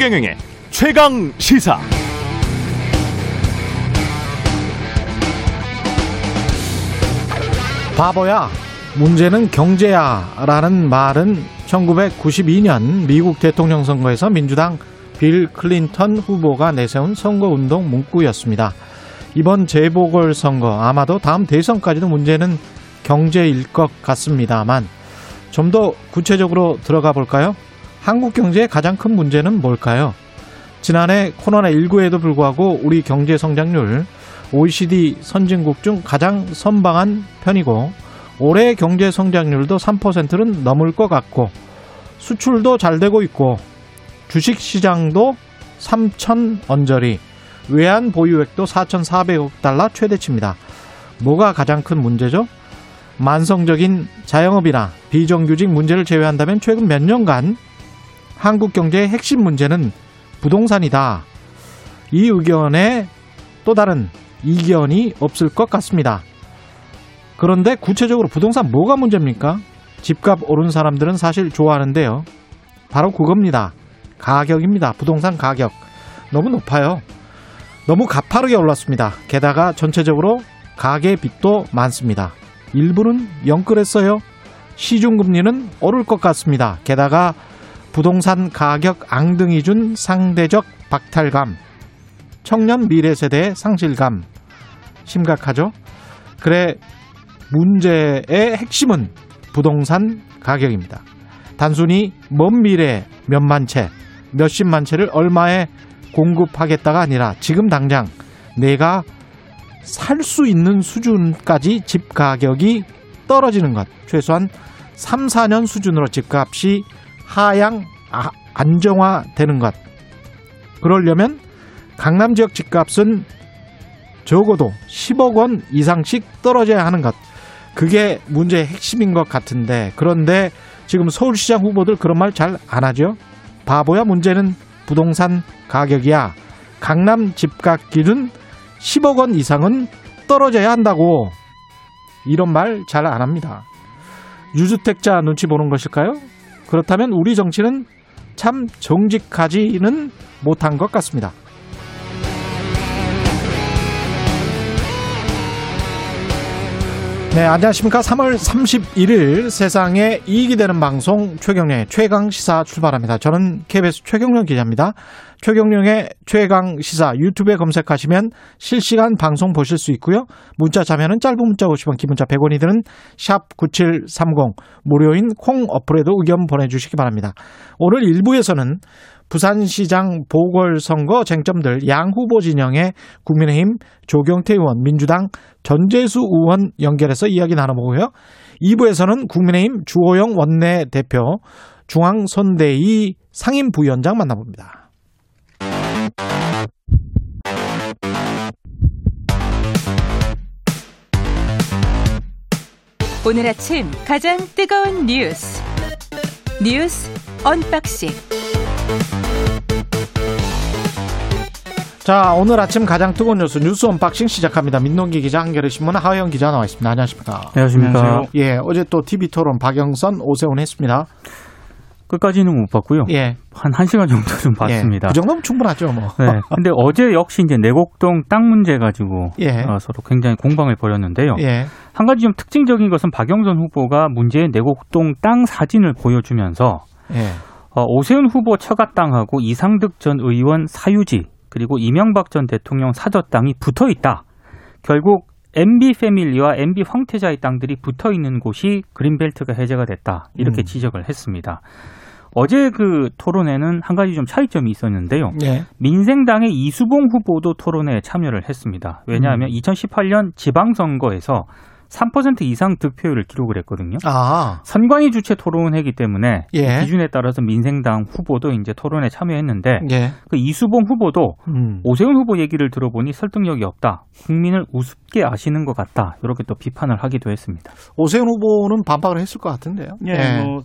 최경영의 최강 시사. 바보야, 문제는 경제야 라는 말은 1992년 미국 대통령 선거에서 민주당 빌 클린턴 후보가 내세운 선거운동 문구였습니다. 이번 재보궐선거 아마도 다음 대선까지도 문제는 경제일 것 같습니다만 좀 더 구체적으로 들어가 볼까요? 한국 경제의 가장 큰 문제는 뭘까요? 지난해 코로나19에도 불구하고 우리 경제 성장률 OECD 선진국 중 가장 선방한 편이고 올해 경제 성장률도 3%는 넘을 것 같고 수출도 잘 되고 있고 주식 시장도 3천 언저리 외환 보유액도 4,400억 달러 최대치입니다. 뭐가 가장 큰 문제죠? 만성적인 자영업이나 비정규직 문제를 제외한다면 최근 몇 년간 한국 경제의 핵심 문제는 부동산이다. 이 의견에 또 다른 이견이 없을 것 같습니다. 그런데 구체적으로 부동산 뭐가 문제입니까? 집값 오른 사람들은 사실 좋아하는데요. 바로 그겁니다. 가격입니다. 부동산 가격. 너무 높아요. 너무 가파르게 올랐습니다. 게다가 전체적으로 가계 빚도 많습니다. 일부는 영끌했어요. 시중금리는 오를 것 같습니다. 게다가 부동산 가격 앙등이 준 상대적 박탈감, 청년 미래 세대의 상실감 심각하죠. 그래 문제의 핵심은 부동산 가격입니다. 단순히 먼 미래 몇만 채, 몇십만 채를 얼마에 공급하겠다가 아니라 지금 당장 내가 살 수 있는 수준까지 집 가격이 떨어지는 것. 최소한 3, 4년 수준으로 집값이 하향 아, 안정화되는 것. 그러려면 강남 지역 집값은 적어도 10억 원 이상씩 떨어져야 하는 것. 그게 문제의 핵심인 것 같은데 그런데 지금 서울시장 후보들 그런 말 잘 안 하죠. 바보야 문제는 부동산 가격이야. 강남 집값 기준 10억 원 이상은 떨어져야 한다고 이런 말 잘 안 합니다. 유주택자 눈치 보는 것일까요? 그렇다면 우리 정치는 참 정직하지는 못한 것 같습니다. 네, 안녕하십니까. 3월 31일 세상에 이익이 되는 방송 최경련의 최강 시사 출발합니다. 저는 KBS 최경련 기자입니다. 최경련의 최강 시사 유튜브에 검색하시면 실시간 방송 보실 수 있고요. 문자 자면은 짧은 문자 50원, 기문자 100원이 드는 샵 9730 무료인 콩 어플에도 의견 보내 주시기 바랍니다. 오늘 1부에서는 부산시장 보궐선거 쟁점들 양 후보 진영의 국민의힘 조경태 의원, 민주당 전재수 의원 연결해서 이야기 나눠보고요. 2부에서는 국민의힘 주호영 원내대표, 중앙선대위 상임부위원장 만나봅니다. 오늘 아침 가장 뜨거운 뉴스 뉴스 unboxing 자, 오늘 아침 가장 뜨거운 뉴스 뉴스 unboxing 시작합니다. 민동기 기자, 한겨레 신문 하어영 기자 나와 있습니다. 안녕하십니까? 안녕하십니까. 예, 어제 또 TV 토론 박영선, 오세훈 했습니다. 끝까지는 못 봤고요. 예. 한 1시간 정도 좀 봤습니다. 예, 그 정도면 충분하죠, 뭐. 네. 근데 어제 역시 이제 내곡동 땅 문제 가지고 예. 어, 서로 굉장히 공방을 벌였는데요. 예. 한 가지 좀 특징적인 것은 박영선 후보가 문제의 내곡동 땅 사진을 보여주면서 예. 어, 오세훈 후보 처가 땅하고 이상득 전 의원 사유지 그리고 이명박 전 대통령 사저 땅이 붙어 있다. 결국 MB 패밀리와 MB 황태자의 땅들이 붙어 있는 곳이 그린벨트가 해제가 됐다. 이렇게 음. 지적을 했습니다. 어제 그 토론회는 한 가지 좀 차이점이 있었는데요. 예. 민생당의 이수봉 후보도 토론회에 참여를 했습니다. 왜냐하면 음. 2018년 지방선거에서 3% 이상 득표율을 기록을 했거든요. 아, 선관위 주최 토론회이기 때문에 예. 기준에 따라서 민생당 후보도 이제 토론에 참여했는데 예. 그 이수봉 후보도 음. 오세훈 후보 얘기를 들어보니 설득력이 없다. 국민을 우습게 아시는 것 같다. 이렇게 또 비판을 하기도 했습니다. 오세훈 후보는 반박을 했을 것 같은데요. 예, 뭐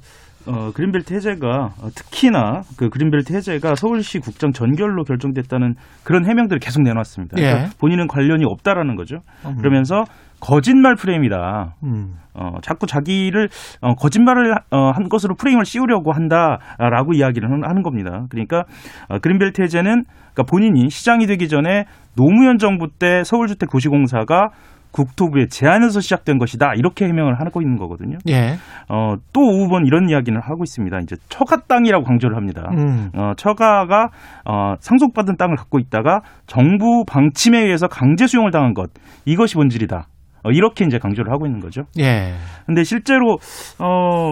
어, 그린벨트 해제가 어, 특히나 그 그린벨트 해제가 서울시 국장 전결로 결정됐다는 그런 해명들을 계속 내놨습니다. 예. 그러니까 본인은 관련이 없다라는 거죠. 음. 그러면서 거짓말 프레임이다. 음. 어, 자꾸 자기를 어, 거짓말을 어, 한 것으로 프레임을 씌우려고 한다라고 이야기를 하는- 겁니다. 그러니까 어, 그린벨트 해제는 그러니까 본인이 시장이 되기 전에 노무현 정부 때 서울주택 도시공사가 국토부의 제안에서 시작된 것이다 이렇게 해명을 하고 있는 거거든요. 예. 어, 또 오후번 이런 이야기를 하고 있습니다. 이제 처가 땅이라고 강조를 합니다. 음. 어, 처가가 어, 상속받은 땅을 갖고 있다가 정부 방침에 의해서 강제 수용을 당한 것 이것이 본질이다. 어, 이렇게 이제 강조를 하고 있는 거죠. 예. 근데 실제로 어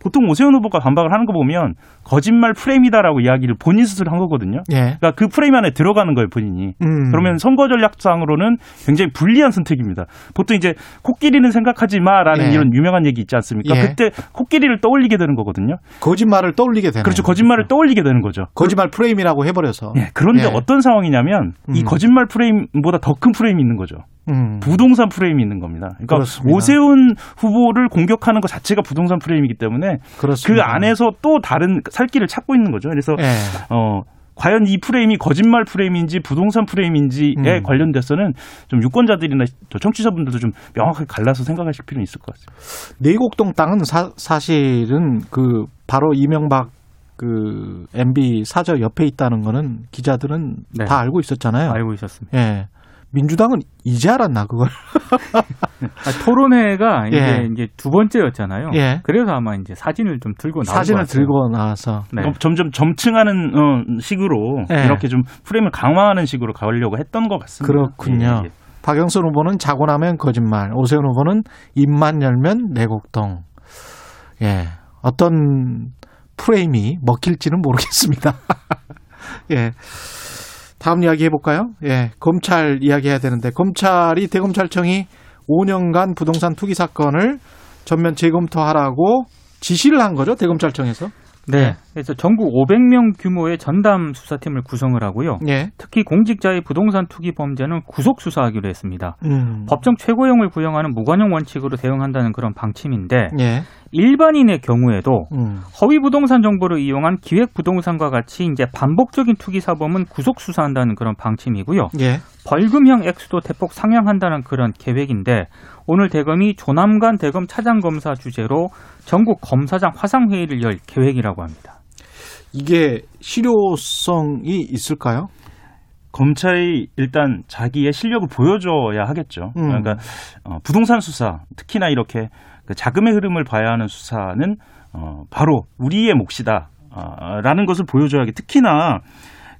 보통 오세훈 후보가 반박을 하는 거 보면 거짓말 프레임이다라고 이야기를 본인 스스로 한 거거든요. 예. 그러니까 그 프레임 안에 들어가는 거예요, 본인이. 음. 그러면 선거 전략상으로는 굉장히 불리한 선택입니다. 보통 이제 코끼리는 생각하지 마라는 예. 이런 유명한 얘기 있지 않습니까? 예. 그때 코끼리를 떠올리게 되는 거거든요. 거짓말을 떠올리게 되는 그렇죠. 거짓말을 떠올리게 되는 거죠. 거짓말 프레임이라고 해버려서. 예, 그런데 예. 어떤 상황이냐면 이 음. 거짓말 프레임보다 더 큰 프레임이 있는 거죠. 음. 부동산 프레임이 있는 겁니다. 그러니까 그렇습니다. 오세훈 후보를 공격하는 것 자체가 부동산 프레임이기 때문에 그 그렇습니다. 안에서 또 다른 살 길을 찾고 있는 거죠. 그래서 예. 어 과연 이 프레임이 거짓말 프레임인지 부동산 프레임인지에 음. 관련돼서는 좀 유권자들이나 저 청취자분들도 좀 명확하게 갈라서 생각하실 필요는 있을 것 같습니다. 내곡동 땅은 사, 사실은 그 바로 이명박 그 MB 사저 옆에 있다는 거는 기자들은 네. 다 알고 있었잖아요. 알고 있었습니다. 예. 민주당은 이제 알았나 그걸? 아, 토론회가 이제, 예. 이제 두 번째였잖아요. 예. 그래서 아마 이제 사진을 좀 들고 나온 사진을 것 같아요. 들고 나와서 네. 점점 점층하는 어, 식으로 네. 이렇게 좀 프레임을 강화하는 식으로 가려고 했던 것 같습니다. 그렇군요. 예, 예. 박영선 후보는 자고 나면 거짓말, 오세훈 후보는 입만 열면 내곡동. 예. 어떤 프레임이 먹힐지는 모르겠습니다. 예. 다음 이야기 해볼까요? 예. 검찰 이야기 해야 되는데, 검찰이 대검찰청이 5년간 부동산 투기 사건을 전면 재검토하라고 지시를 한 거죠, 대검찰청에서? 네. 그래서 전국 500명 규모의 전담 수사팀을 구성을 하고요. 예. 특히 공직자의 부동산 투기 범죄는 구속 수사하기로 했습니다. 음. 법정 최고형을 구형하는 무관용 원칙으로 대응한다는 그런 방침인데 예. 일반인의 경우에도 음. 허위 부동산 정보를 이용한 기획 부동산과 같이 이제 반복적인 투기 사범은 구속 수사한다는 그런 방침이고요. 예. 벌금형 액수도 대폭 상향한다는 그런 계획인데 오늘 대검이 조남관 대검 차장 검사 주재로 전국 검사장 화상 회의를 열 계획이라고 합니다. 이게 실효성이 있을까요? 검찰이 일단 자기의 실력을 보여줘야 하겠죠. 음. 그러니까 어, 부동산 수사, 특히나 이렇게 그 자금의 흐름을 봐야 하는 수사는 어, 바로 우리의 몫이다. 아, 라는 것을 보여줘야겠. 특히나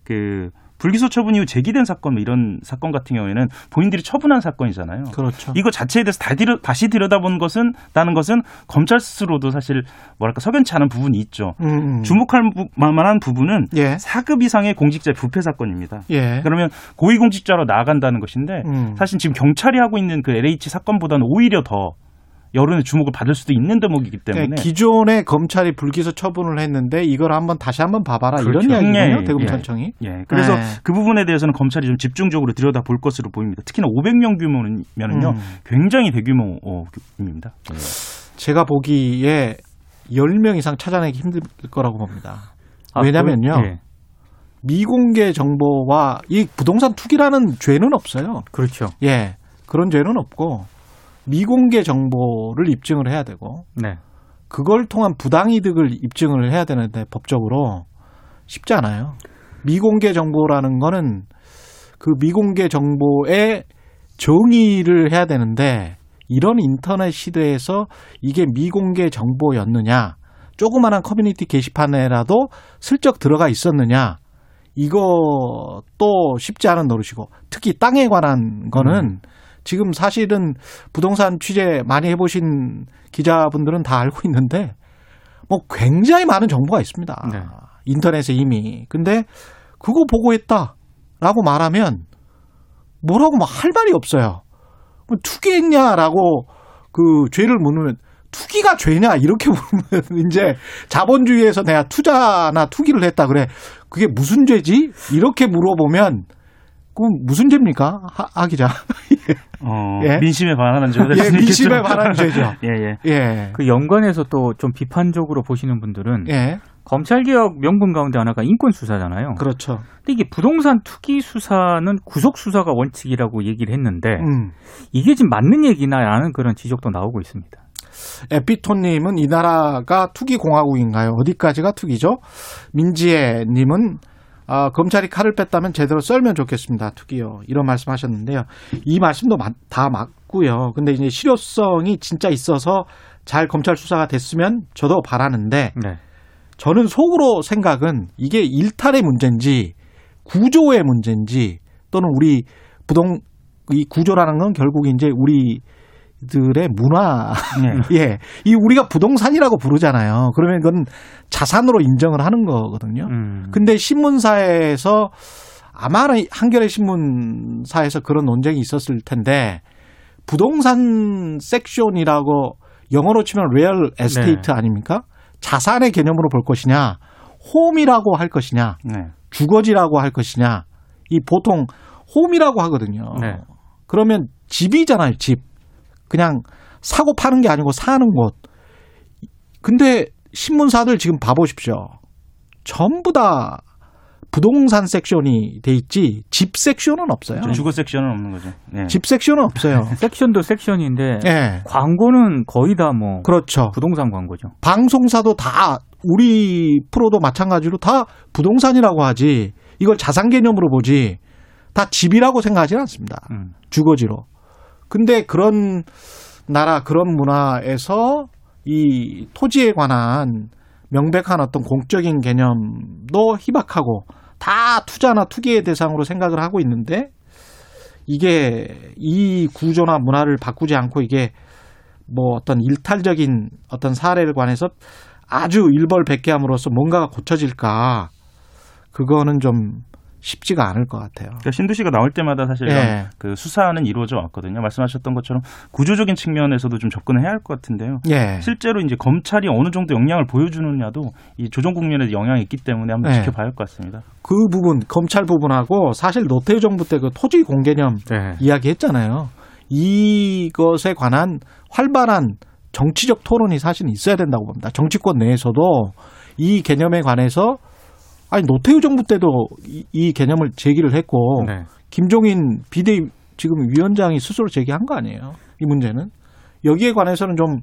그 불기소 처분 이후 제기된 사건 뭐 이런 사건 같은 경우에는 본인들이 처분한 사건이잖아요. 그렇죠. 이거 자체에 대해서 다 다시 들여다본 것은 나는 것은 검찰 스스로도 사실 뭐랄까 석연치 않은 부분이 있죠. 음, 음. 주목할 부- 만한 부분은 예. 4급 이상의 공직자 부패 사건입니다. 예. 그러면 고위공직자로 나아간다는 것인데 음. 사실 지금 경찰이 하고 있는 그 LH 사건보다는 오히려 더 여론의 주목을 받을 수도 있는 대목이기 때문에 그러니까 기존의 검찰이 불기소 처분을 했는데 이걸 한번 다시 한번 봐봐라 이런 그렇죠. 이야기군요 예, 대검찰청이. 예, 그래서 네. 그 부분에 대해서는 검찰이 좀 집중적으로 들여다 볼 것으로 보입니다. 특히나 500명 규모면은요 음. 굉장히 대규모입니다. 예. 제가 보기에 10명 이상 찾아내기 힘들 거라고 봅니다. 아, 왜냐면요. 그- 예, 미공개 정보와 이 부동산 투기라는 죄는 없어요. 그렇죠. 예. 그런 죄는 없고 미공개 정보를 입증을 해야 되고 네. 그걸 통한 부당이득을 입증을 해야 되는데 법적으로 쉽지 않아요. 미공개 정보라는 거는 그 미공개 정보의 정의를 해야 되는데 이런 인터넷 시대에서 이게 미공개 정보였느냐 조그마한 커뮤니티 게시판에라도 슬쩍 들어가 있었느냐 이것도 쉽지 않은 노릇이고 특히 땅에 관한 거는 지금 사실은 부동산 취재 많이 해보신 기자분들은 다 알고 있는데 뭐 굉장히 많은 정보가 있습니다. 네. 인터넷에 이미. 근데 그거 보고 했다라고 말하면 뭐라고 막 할 말이 없어요. 뭐 투기했냐라고 그 죄를 묻으면 투기가 죄냐 이렇게 물으면 이제 자본주의에서 내가 투자나 투기를 했다 그래 그게 무슨 죄지 이렇게 물어보면 그럼 무슨 죄입니까 하, 하 기자 어, 예? 민심에 반하는 죄가 될 예, 민심에. 반하는 죄죠. 예, 예. 예 그 연관해서 또 좀 비판적으로 보시는 분들은 예. 검찰 개혁 명분 가운데 하나가 인권 수사잖아요. 그렇죠. 근데 이게 부동산 투기 수사는 구속 수사가 원칙이라고 얘기를 했는데 음. 이게 지금 맞는 얘기나라는 그런 지적도 나오고 있습니다. 에피톤님은 이 나라가 투기 공화국인가요? 어디까지가 투기죠? 민지혜님은 아, 검찰이 칼을 뺐다면 제대로 썰면 좋겠습니다. 투기요. 이런 말씀하셨는데요. 이 말씀도 마- 다 맞고요. 근데 이제 실효성이 진짜 있어서 잘 검찰 수사가 됐으면 저도 바라는데 네. 저는 속으로 생각은 이게 일탈의 문제인지 구조의 문제인지 또는 우리 부동 이 구조라는 건 결국 이제 우리 들의 문화 네. 예. 이 우리가 부동산이라고 부르잖아요. 그러면 그건 자산으로 인정을 하는 거거든요. 음. 근데 신문사에서 아마 한겨레 신문사에서 그런 논쟁이 있었을 텐데 부동산 섹션이라고 영어로 치면 real estate 네. 아닙니까? 자산의 개념으로 볼 것이냐, home이라고 할 것이냐, 네. 주거지라고 할 것이냐. 이 보통 home이라고 하거든요. 네. 그러면 집이잖아요, 집. 그냥 사고 파는 게 아니고 사는 곳. 근데 신문사들 지금 봐보십시오. 전부 다 부동산 섹션이 돼 있지 집 섹션은 없어요. 주거 섹션은 없는 거죠. 네. 집 섹션은 없어요. 섹션도 섹션인데 예. 광고는 거의 다 뭐 그렇죠. 부동산 광고죠. 방송사도 다 우리 프로도 마찬가지로 다 부동산이라고 하지 이걸 자산 개념으로 보지 다 집이라고 생각하지는 않습니다. 음. 주거지로. 근데 그런 나라 그런 문화에서 이 토지에 관한 명백한 어떤 공적인 개념도 희박하고 다 투자나 투기의 대상으로 생각을 하고 있는데 이게 이 구조나 문화를 바꾸지 않고 이게 뭐 어떤 일탈적인 어떤 사례를 관해서 아주 일벌백계함으로써 뭔가가 고쳐질까? 그거는 좀 쉽지가 않을 것 같아요. 그러니까 신두시가 나올 때마다 사실 예. 그 수사는 이루어져 왔거든요. 말씀하셨던 것처럼 구조적인 측면에서도 좀 접근을 해야 할 것 같은데요. 예. 실제로 이제 검찰이 어느 정도 영향을 보여주느냐도 이 조정 국면에 영향이 있기 때문에 한번 네. 지켜봐야 할 것 같습니다. 그 부분 검찰 부분하고 사실 노태우 정부 때 그 토지 공개념 네. 이야기했잖아요. 이것에 관한 활발한 정치적 토론이 사실 있어야 된다고 봅니다. 정치권 내에서도 이 개념에 관해서 아니 노태우 정부 때도 이, 이 개념을 제기를 했고 네. 김종인 비대 지금 위원장이 스스로 제기한 거 아니에요? 이 문제는 여기에 관해서는 좀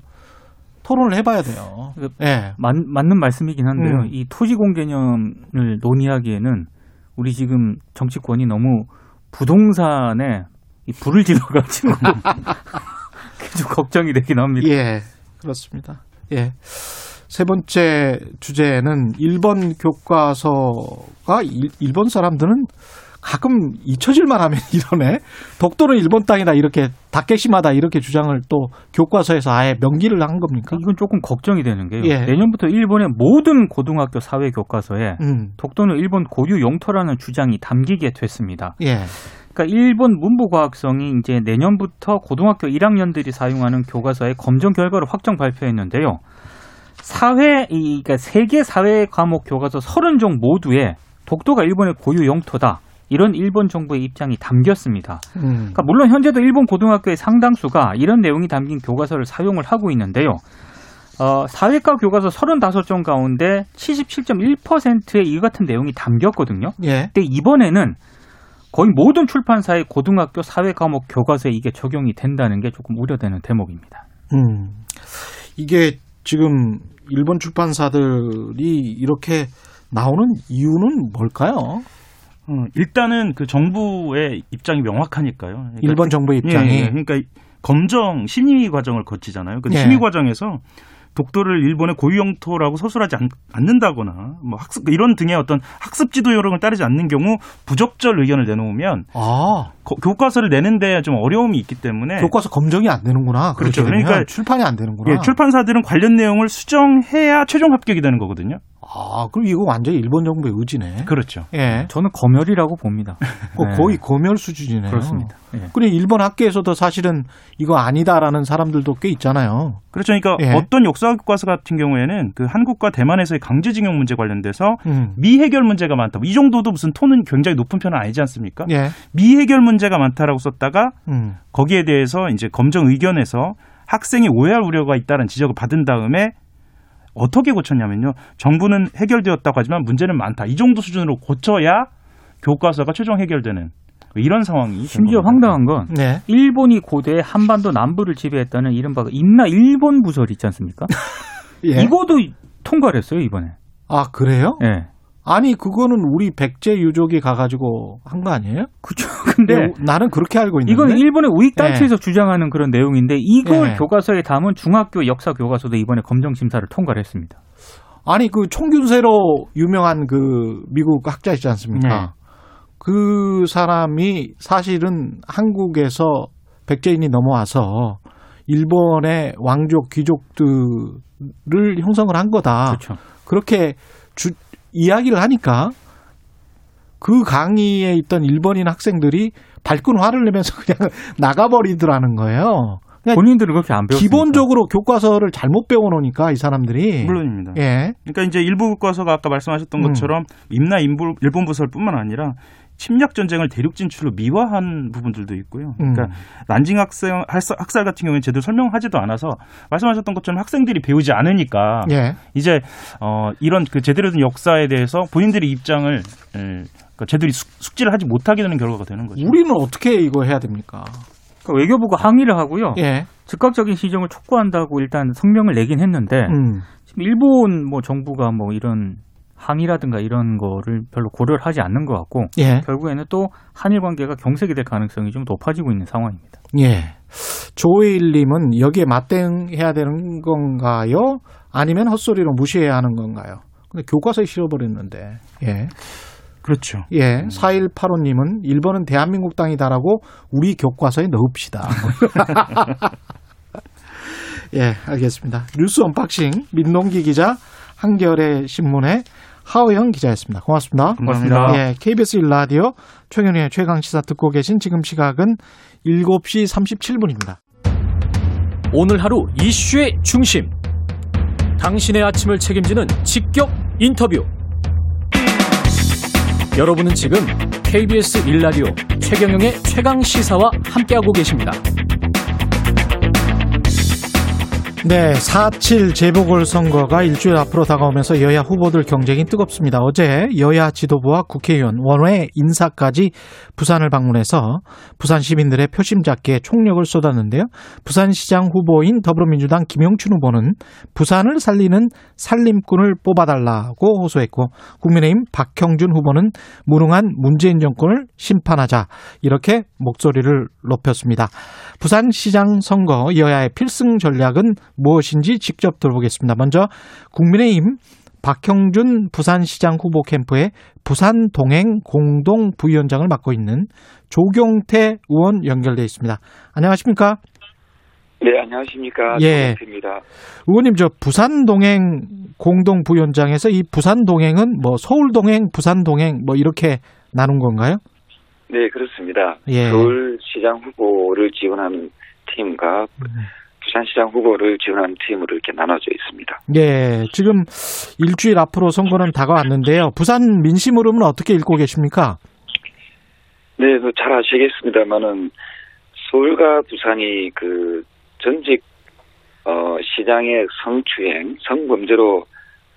토론을 해봐야 돼요. 그- 예. 맞, 맞는 말씀이긴 한데요. 음. 이 토지공 개념을 논의하기에는 우리 지금 정치권이 너무 부동산에 이 불을 질러가지고 좀 걱정이 되긴 합니다. 예, 그렇습니다. 예. 세 번째 주제는 일본 교과서가 일, 일본 사람들은 가끔 잊혀질만 하면 이러네. 독도는 일본 땅이다 이렇게 다케시마다 이렇게 주장을 또 교과서에서 아예 명기를 한 겁니까? 이건 조금 걱정이 되는 게요. 예. 내년부터 일본의 모든 고등학교 사회 교과서에 음, 독도는 일본 고유 영토라는 주장이 담기게 됐습니다. 예, 그러니까 일본 문부과학성이 이제 내년부터 고등학교 1학년들이 사용하는 교과서의 검정 결과를 확정 발표했는데요. 사회 이 그러니까 세계 사회 과목 교과서 30종 모두에 독도가 일본의 고유 영토다. 이런 일본 정부의 입장이 담겼습니다. 음, 그러니까 물론 현재도 일본 고등학교의 상당수가 이런 내용이 담긴 교과서를 사용을 하고 있는데요. 어, 사회과 교과서 35종 가운데 77.1%의 이 같은 내용이 담겼거든요. 예, 근데 이번에는 거의 모든 출판사의 고등학교 사회 과목 교과서에 이게 적용이 된다는 게 조금 우려되는 대목입니다. 음, 이게 지금 일본 출판사들이 이렇게 나오는 이유는 뭘까요? 어, 일단은 그 정부의 입장이 명확하니까요. 그러니까 일본 정부의 입장이 예, 예. 그러니까 검정 심의 과정을 거치잖아요. 그 예. 심의 과정에서 독도를 일본의 고유 영토라고 서술하지 않, 않는다거나 뭐 학습 이런 등의 어떤 학습 지도 요령을 따르지 않는 경우 부적절 의견을 내놓으면 아 거- 교과서를 내는데 좀 어려움이 있기 때문에 교과서 검정이 안 되는구나. 네. 그렇죠. 그러니까 출판이 안 되는구나. 예, 출판사들은 관련 내용을 수정해야 최종 합격이 되는 거거든요. 아, 그럼 이거 완전히 일본 정부의 의지네. 그렇죠. 예. 저는 검열이라고 봅니다. 그 네. 거의 검열 수준이네요. 그렇습니다. 예. 그래 일본 학계에서도 사실은 이거 아니다라는 사람들도 꽤 있잖아요. 그렇죠. 그러니까 예. 어떤 역사 교과서 같은 경우에는 그 한국과 대만에서의 강제징용 문제 관련돼서 음. 미해결 문제가 많다. 이 정도도 무슨 톤은 굉장히 높은 편은 아니지 않습니까? 예. 미해결 문제가 많다라고 썼다가 음. 거기에 대해서 이제 검정 의견에서 학생이 오해할 우려가 있다는 지적을 받은 다음에 어떻게 고쳤냐면요. 정부는 해결되었다고 하지만 문제는 많다. 이 정도 수준으로 고쳐야 교과서가 최종 해결되는 이런 상황이 된 심지어. 황당한 건 네. 일본이 고대 한반도 남부를 지배했다는 이른바 임나 일본 부설 있지 않습니까? 예. 이거도 통과를 했어요 이번에. 아 그래요? 예. 아니 그거는 우리 백제 유족이 가가지고 한 거 아니에요? 그죠. 근데 네, 나는 그렇게 알고 있는데. 이건 일본의 우익 단체에서 주장하는 그런 내용인데 이걸 예. 교과서에 담은 중학교 역사 교과서도 이번에 검정 심사를 통과를 했습니다. 아니 그 총균세로 유명한 그 미국 학자 있지 않습니까? 네. 그 사람이 사실은 한국에서 백제인이 넘어와서 일본의 왕족 귀족들을 형성을 한 거다. 그렇죠. 그렇게 주, 이야기를 하니까 그 강의에 있던 일본인 학생들이 발끈 화를 내면서 그냥 나가버리더라는 거예요. 그냥 본인들은 그렇게 안 배웠으니까. 기본적으로 교과서를 잘못 배워놓으니까 이 사람들이 물론입니다. 예. 그러니까 이제 일부 교과서가 아까 말씀하셨던 음. 것처럼 임나 인부, 일본 부설뿐만 아니라 침략 전쟁을 대륙 진출로 미화한 부분들도 있고요. 음. 그러니까 난징 학생 학살, 같은 경우는 제대로 설명하지도 않아서 말씀하셨던 것처럼 학생들이 배우지 않으니까 예. 이제 어 이런 그 제대로 된 역사에 대해서 본인들의 입장을 에, 그러니까 제대로 숙, 숙지를 하지 못하게 되는 결과가 되는 거죠. 우리는 어떻게 이거 해야 됩니까? 그러니까 외교부가 항의를 하고요. 예. 즉각적인 시정을 촉구한다고 일단 성명을 내긴 했는데 음. 지금 일본 뭐 정부가 뭐 이런 항의라든가 이런 거를 별로 고려를 하지 않는 것 같고 예. 결국에는 또 한일 관계가 경색이 될 가능성이 좀 높아지고 있는 상황입니다. 예. 조일님은 여기에 맞대응해야 되는 건가요? 아니면 헛소리로 무시해야 하는 건가요? 근데 교과서에 실어버렸는데. 예. 그렇죠. 예. 4185님은 일본은 대한민국 땅이다라고 우리 교과서에 넣읍시다. 예, 알겠습니다. 뉴스 unboxing 민동기 기자 한겨레 신문의 하어영 기자였습니다. 고맙습니다. 고맙습니다. 예, KBS 1라디오 최경영의 최강 시사 듣고 계신 지금 시각은 7시 37분입니다. 오늘 하루 이슈의 중심. 당신의 아침을 책임지는 직격 인터뷰. 여러분은 지금 KBS 1라디오 최경영의 최강 시사와 함께하고 계십니다. 네, 4.7 재보궐선거가 일주일 앞으로 다가오면서 여야 후보들 경쟁이 뜨겁습니다. 어제 여야 지도부와 국회의원, 원외 인사까지 부산을 방문해서 부산 시민들의 표심 잡기에 총력을 쏟았는데요. 부산시장 후보인 더불어민주당 김영춘 후보는 부산을 살리는 살림꾼을 뽑아달라고 호소했고 국민의힘 박형준 후보는 무능한 문재인 정권을 심판하자 이렇게 목소리를 높였습니다. 부산시장 선거 여야의 필승 전략은 무엇인지 직접 들어보겠습니다. 먼저 국민의힘 박형준 부산시장 후보 캠프의 부산 동행 공동 부위원장을 맡고 있는 조경태 의원 연결돼 있습니다. 안녕하십니까? 네, 안녕하십니까. 예. 조경태입니다. 의원님 저 부산 동행 공동 부위원장에서 이 부산 동행은 뭐 서울 동행, 부산 동행 뭐 이렇게 나눈 건가요? 네, 그렇습니다. 예. 서울시장 후보를 지원하는 팀과 부산시장 후보를 지원하는 팀으로 이렇게 나눠져 있습니다. 예, 지금 일주일 앞으로 선거는 다가왔는데요. 부산 민심 흐름은 어떻게 읽고 계십니까? 네, 그잘 아시겠습니다만은 서울과 부산이 그 전직 어, 시장의 성추행, 성범죄로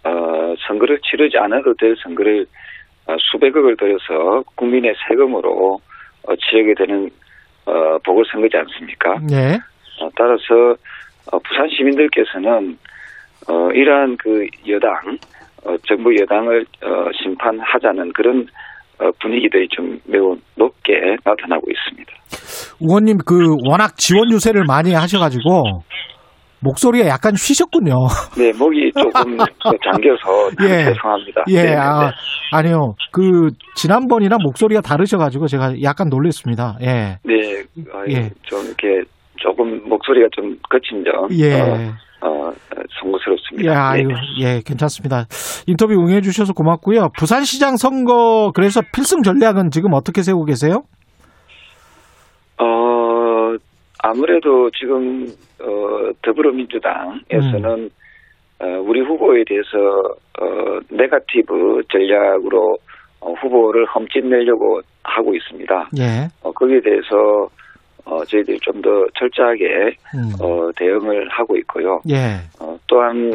어, 선거를 치르지 않아도 될 선거를 어, 수백억을 들여서 국민의 세금으로 어, 치르게 되는 어, 보궐선거지 않습니까? 예. 어, 따라서 어, 부산 시민들께서는 어, 이러한 그 여당, 어, 정부 여당을 어, 심판하자는 그런 어, 분위기들이 좀 매우 높게 나타나고 있습니다. 의원님 그 워낙 지원 유세를 많이 하셔가지고 목소리가 약간 쉬셨군요. 네, 목이 조금 더 잠겨서 참 예. 죄송합니다. 예, 네, 네, 아, 네. 아니요. 그 지난번이랑 목소리가 다르셔가지고 제가 약간 놀랬습니다. 예, 네, 어, 예. 좀 이렇게 조금 목소리가 좀 거친 점, 예. 어, 어, 송구스럽습니다. 예, 아이고, 예, 괜찮습니다. 인터뷰 응해주셔서 고맙고요. 부산시장 선거 그래서 필승 전략은 지금 어떻게 세우고 계세요? 어, 아무래도 지금, 어, 더불어민주당에서는, 어, 우리 후보에 대해서, 어, 네가티브 전략으로 어, 후보를 험짓내려고 하고 있습니다. 예, 어, 거기에 대해서, 어, 저희들이 좀 더 철저하게, 음, 어, 대응을 하고 있고요. 예, 어, 또한,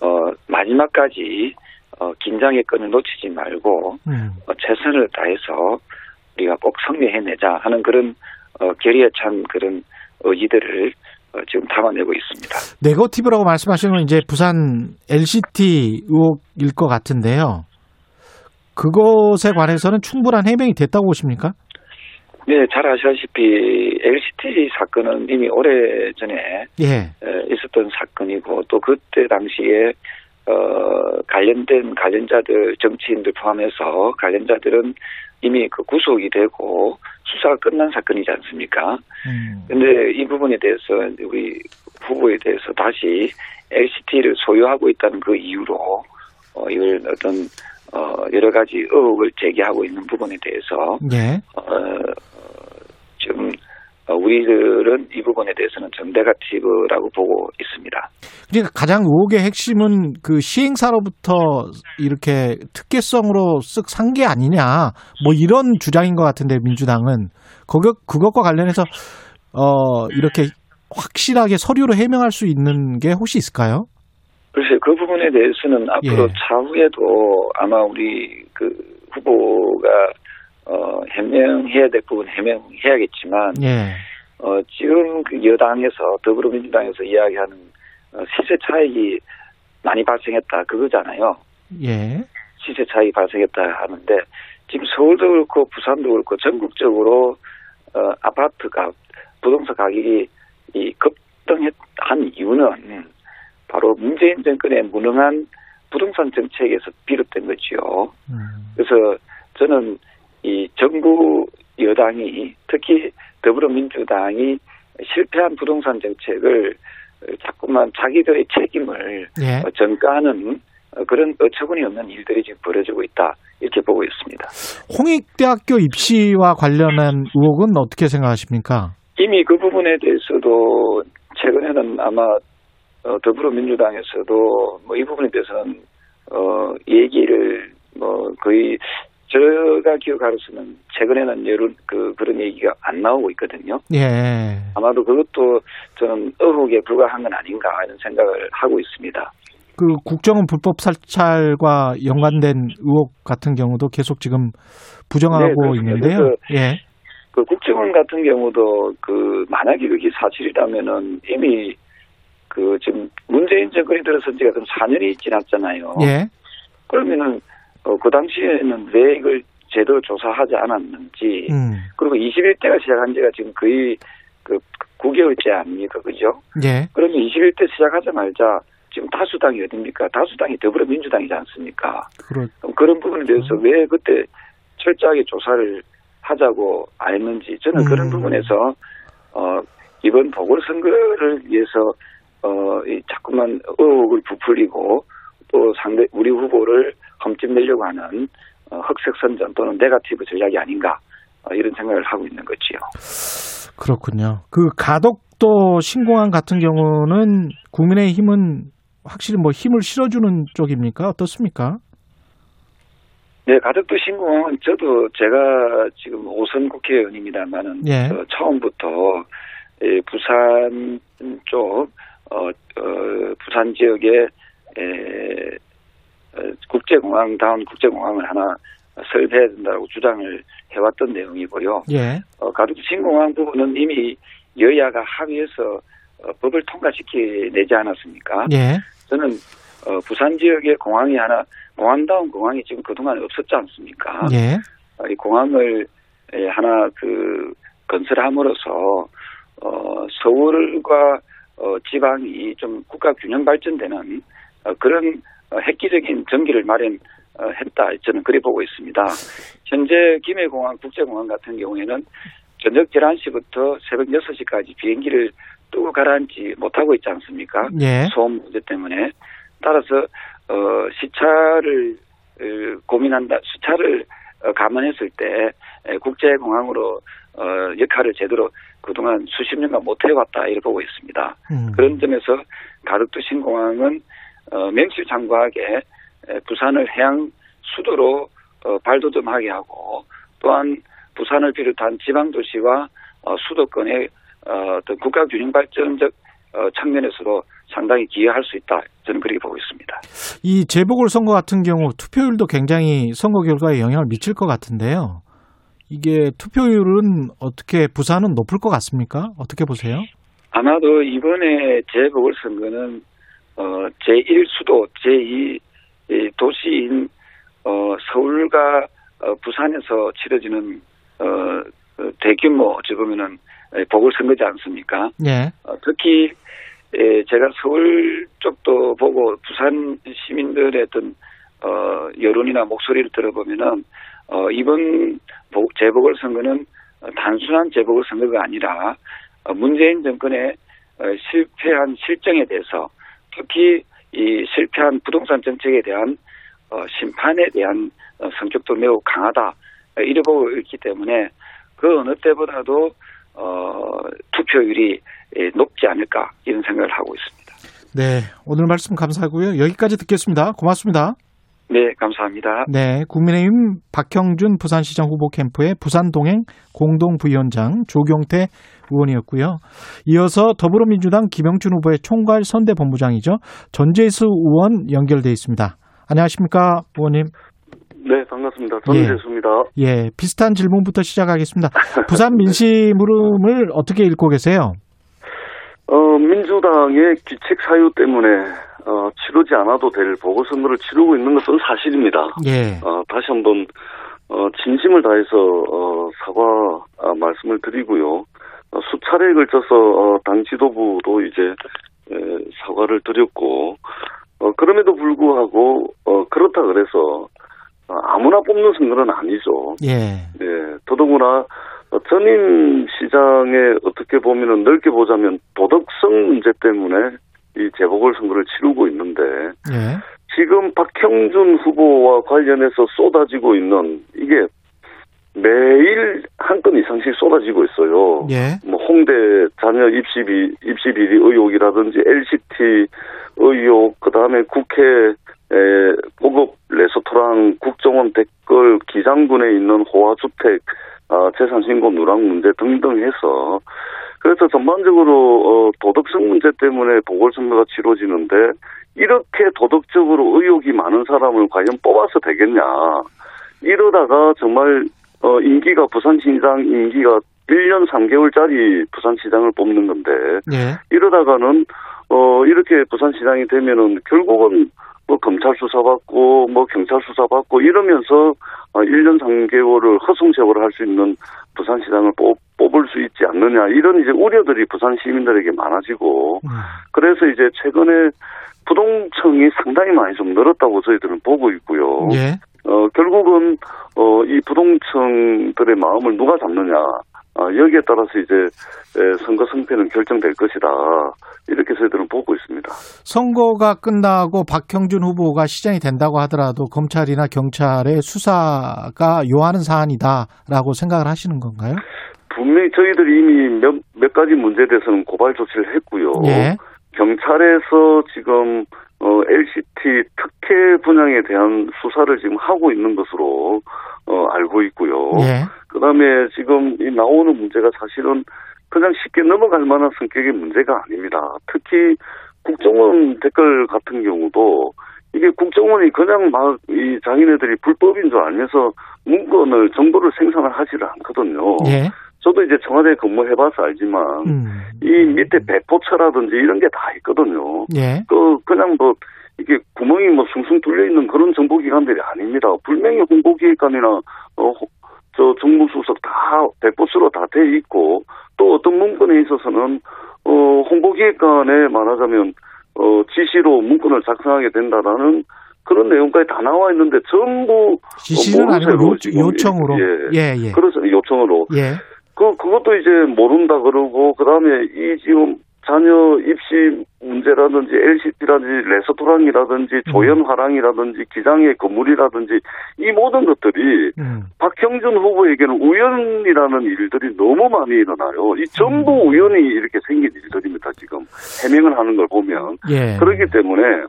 어, 마지막까지 어, 긴장의 끈을 놓치지 말고 음. 어, 최선을 다해서 우리가 꼭 승리해내자 하는 그런 어, 결의에 찬 그런 의지들을 어, 지금 담아내고 있습니다. 네거티브라고 말씀하시는 건 이제 부산 LCT 의혹일 것 같은데요. 그것에 관해서는 충분한 해명이 됐다고 보십니까? 네, 잘 아시다시피 LCT 사건은 이미 오래 전에 예. 있었던 사건이고 또 그때 당시에 어, 관련된 관련자들 정치인들 포함해서 관련자들은 이미 그 구속이 되고 수사가 끝난 사건이지 않습니까? 음. 근데 이 부분에 대해서 우리 후보에 대해서 다시 LCT를 소유하고 있다는 그 이유로 어, 이걸 어떤 어, 여러 가지 의혹을 제기하고 있는 부분에 대해서 예. 어, 지금 어, 우리들은 이 부분에 대해서는 좀 네가티브라고 보고 있습니다. 그러니까 가장 의혹의 핵심은 그 시행사로부터 이렇게 특혜성으로 쓱 산 게 아니냐 뭐 이런 주장인 것 같은데 민주당은 그것 그것과 관련해서 어 이렇게 확실하게 서류로 해명할 수 있는 게 혹시 있을까요? 글쎄 그 부분에 대해서는 앞으로 예. 차후에도 아마 우리 그 후보가 어, 해명해야 될 부분 해명해야겠지만 예. 어, 지금 그 여당에서 더불어민주당에서 이야기하는 어, 시세 차익이 많이 발생했다 그거잖아요. 예. 시세 차익이 발생했다 하는데 지금 서울도 그렇고 부산도 그렇고 전국적으로 어, 아파트 가 부동산 가격이 이 급등한 이유는 바로 문재인 정권의 무능한 부동산 정책에서 비롯된 거지요. 음. 그래서 저는 이 정부 여당이 특히 더불어민주당이 실패한 부동산 정책을 자꾸만 자기들의 책임을 예. 어, 전가하는 어, 그런 어처구니 없는 일들이 지금 벌어지고 있다 이렇게 보고 있습니다. 홍익대학교 입시와 관련한 의혹은 어떻게 생각하십니까? 이미 그 부분에 대해서도 최근에는 아마 어, 더불어민주당에서도 뭐 이 부분에 대해서는 어, 얘기를 뭐 거의 제가 기억하로서는 최근에는 여론 그 그런 얘기가 안 나오고 있거든요. 예. 아마도 그것도 저는 의혹에 불과한 건 아닌가 이런 생각을 하고 있습니다. 그 국정원 불법 사찰과 연관된 의혹 같은 경우도 계속 지금 부정하고 네. 있는데요. 예. 그 국정원 같은 경우도 그 만약에 그게 사실이라면은 이미 그 지금 문재인 정권이 들어선 지가 좀 4년이 지났잖아요. 예. 그러면은 어, 그 당시에는 왜 이걸 제대로 조사하지 않았는지 음. 그리고 21대가 시작한 지가 지금 거의 그 9개월째 아닙니까 그죠? 예. 그러면 21대 시작하자마자 지금 다수당이 어딥니까? 다수당이 더불어민주당이지 않습니까? 그렇 그런 부분에 대해서 음. 왜 그때 철저하게 조사를 하자고 안 했는지 저는 그런 음. 부분에서 어 이번 보궐선거를 위해서 어이 자꾸만 의혹을 부풀리고 또 상대 우리 후보를 험집내려고 하는 어, 흑색 선전 또는 네가티브 전략이 아닌가 어, 이런 생각을 하고 있는 거지요. 그렇군요. 그 가덕도 신공항 같은 경우는 국민의힘은 확실히 뭐 힘을 실어주는 쪽입니까? 어떻습니까? 네, 가덕도 신공항은 저도 제가 지금 오선 국회의원입니다만은 예. 어, 처음부터 예, 부산 쪽 어, 어, 부산 지역에 에, 어, 국제공항 다운 국제공항을 하나 설계해야 된다고 주장을 해왔던 내용이고요. 예. 어, 가덕도 신공항 부분은 이미 여야가 합의해서 어, 법을 통과시키내지 않았습니까? 예. 저는 어, 부산 지역에 공항이 하나 공항다운 공항이 지금 그동안 없었지 않습니까? 예. 어, 이 공항을 에, 하나 그 건설함으로써 어, 서울과 어, 지방이 좀 국가 균형 발전되는 어, 그런 어, 획기적인 전기를 마련했다 저는 그리 보고 있습니다. 현재 김해공항 국제공항 같은 경우에는 저녁 11시부터 새벽 6시까지 비행기를 뜨고 가라앉지 못하고 있지 않습니까? 예. 소음 문제 때문에 따라서 어, 시차를 어, 고민한다 시차를 어, 감안했을 때 에, 국제공항으로 어, 역할을 제대로 그동안 수십 년간 못 해왔다 이렇게 보고 있습니다. 음. 그런 점에서 가덕도 신공항은 어, 에, 부산을 해양 수도로 어, 발돋움하게 하고 또한 부산을 비롯한 지방 도시와 어, 수도권의 어, 어떤 국가 균형 발전적 어, 측면에서도 상당히 기여할 수 있다. 저는 그렇게 보고 있습니다. 이 재보궐 선거 같은 경우 투표율도 굉장히 선거 결과에 영향을 미칠 것 같은데요. 이게 투표율은 어떻게 부산은 높을 것 같습니까? 어떻게 보세요? 아마도 이번에 재보궐 선거는 어, 제1수도, 제2 도시인 어, 서울과 어, 부산에서 치러지는 어, 어, 대규모 어찌 보면은 보궐선거지 않습니까? 예. 어, 특히 에, 제가 서울 쪽도 보고 부산 시민들의 어떤 어, 여론이나 목소리를 들어보면은 어, 이번 보- 재보궐선거는 어, 단순한 재보궐선거가 아니라 어, 문재인 정권의 어, 실패한 실정에 대해서 특히 이 실패한 부동산 정책에 대한 어, 심판에 대한 어, 성격도 매우 강하다 어, 이래 보고 있기 때문에 그 어느 때보다도 어, 투표율이 예, 높지 않을까 이런 생각을 하고 있습니다. 네. 오늘 말씀 감사하고요. 여기까지 듣겠습니다. 고맙습니다. 네, 감사합니다. 네. 국민의힘 박형준 부산시장 후보 캠프의 부산동행 공동부위원장 조경태 의원이었고요. 이어서 더불어민주당 김영준 후보의 총괄 선대본부장이죠. 전재수 의원 연결돼 있습니다. 안녕하십니까, 의원님? 네, 반갑습니다. 예. 전재수입니다. 예, 비슷한 질문부터 시작하겠습니다. 부산 민심 흐름을 어떻게 읽고 계세요? 어, 민주당의 귀책 사유 때문에 어, 치르지 않아도 될 보궐선거를 치르고 있는 것은 사실입니다. 예, 어, 다시 한번 어, 진심을 다해서 어, 사과 아, 말씀을 드리고요. 어, 수차례에 걸쳐서 어, 당 지도부도 이제 에, 사과를 드렸고 어, 그럼에도 불구하고 어, 그렇다 그래서 어, 아무나 뽑는 선거는 아니죠. 예, 예, 더더구나 어, 전임 시장에 어떻게 보면은 넓게 보자면 도덕성 문제 때문에 이 재보궐선거를 치르고 있는데 예, 지금 박형준 후보와 관련해서 쏟아지고 있는 이게 매일 한 건 이상씩 쏟아지고 있어요. 예, 뭐 홍대 자녀 입시 비 입시 비리 의혹이라든지 LCT 의혹 그다음에 국회 에, 고급 레스토랑 국정원 댓글 기장군에 있는 호화주택 아, 재산 신고 누락 문제 등등 해서 그래서 전반적으로 어, 도덕성 문제 때문에 보궐선거가 치러지는데 이렇게 도덕적으로 의혹이 많은 사람을 과연 뽑아서 되겠냐. 이러다가 정말 어, 임기가 부산시장 임기가 1년 3개월짜리 부산시장을 뽑는 건데 예, 이러다가는 어 이렇게 부산시장이 되면은 결국은 뭐 검찰 수사받고 뭐 경찰 수사받고 이러면서 어 1년 3개월을 허송 세월을 할 수 있는 부산시장을 뽑, 뽑을 수 있지 않느냐 이런 이제 우려들이 부산 시민들에게 많아지고 음, 그래서 이제 최근에 부동층이 상당히 많이 좀 늘었다고 저희들은 보고 있고요. 예, 어, 결국은, 어, 이 부동층들의 마음을 누가 잡느냐. 아, 여기에 따라서 이제, 에, 선거 승패는 결정될 것이다. 이렇게 저희들은 보고 있습니다. 선거가 끝나고 박형준 후보가 시장이 된다고 하더라도 검찰이나 경찰의 수사가 요하는 사안이다라고 생각을 하시는 건가요? 분명히 저희들이 이미 몇, 몇 가지 문제에 대해서는 고발 조치를 했고요. 예, 경찰에서 지금, 어, LCT 특혜 분양에 대한 수사를 지금 하고 있는 것으로, 어, 알고 있고요. 예, 그 다음에 지금 이 나오는 문제가 사실은 그냥 쉽게 넘어갈 만한 성격의 문제가 아닙니다. 특히 국정원 댓글 같은 경우도 이게 국정원이 그냥 막 이 장인애들이 불법인 줄 알면서 문건을 정보를 생산을 하지를 않거든요. 예, 저도 이제 청와대에 근무해봐서 알지만 음, 이 밑에 배포처라든지 이런 게 다 있거든요. 예, 그 그냥 뭐 이게 구멍이 뭐 숭숭 뚫려 있는 그런 정보기관들이 아닙니다. 분명히 홍보기획관이나 어, 호- 저 정무수석 다 배포수로 다 돼 있고 또 어떤 문건에 있어서는 어 홍보기획관에 말하자면 어 지시로 문건을 작성하게 된다라는 그런 내용까지 다 나와 있는데 전부 지시는 아니고 모르쇠로 요, 요청으로. 예. 예, 예. 그래서 요청으로 예. 그 그것도 이제 모른다 그러고 그 다음에 이 지금 자녀 입시 문제라든지 LCT라든지 레스토랑이라든지 음. 조연화랑이라든지 기장의 건물이라든지 이 모든 것들이 음. 박형준 후보에게는 우연이라는 일들이 너무 많이 일어나요. 이 전부 음. 우연히 이렇게 생긴 일들입니다. 지금 해명을 하는 걸 보면 예. 그렇기 때문에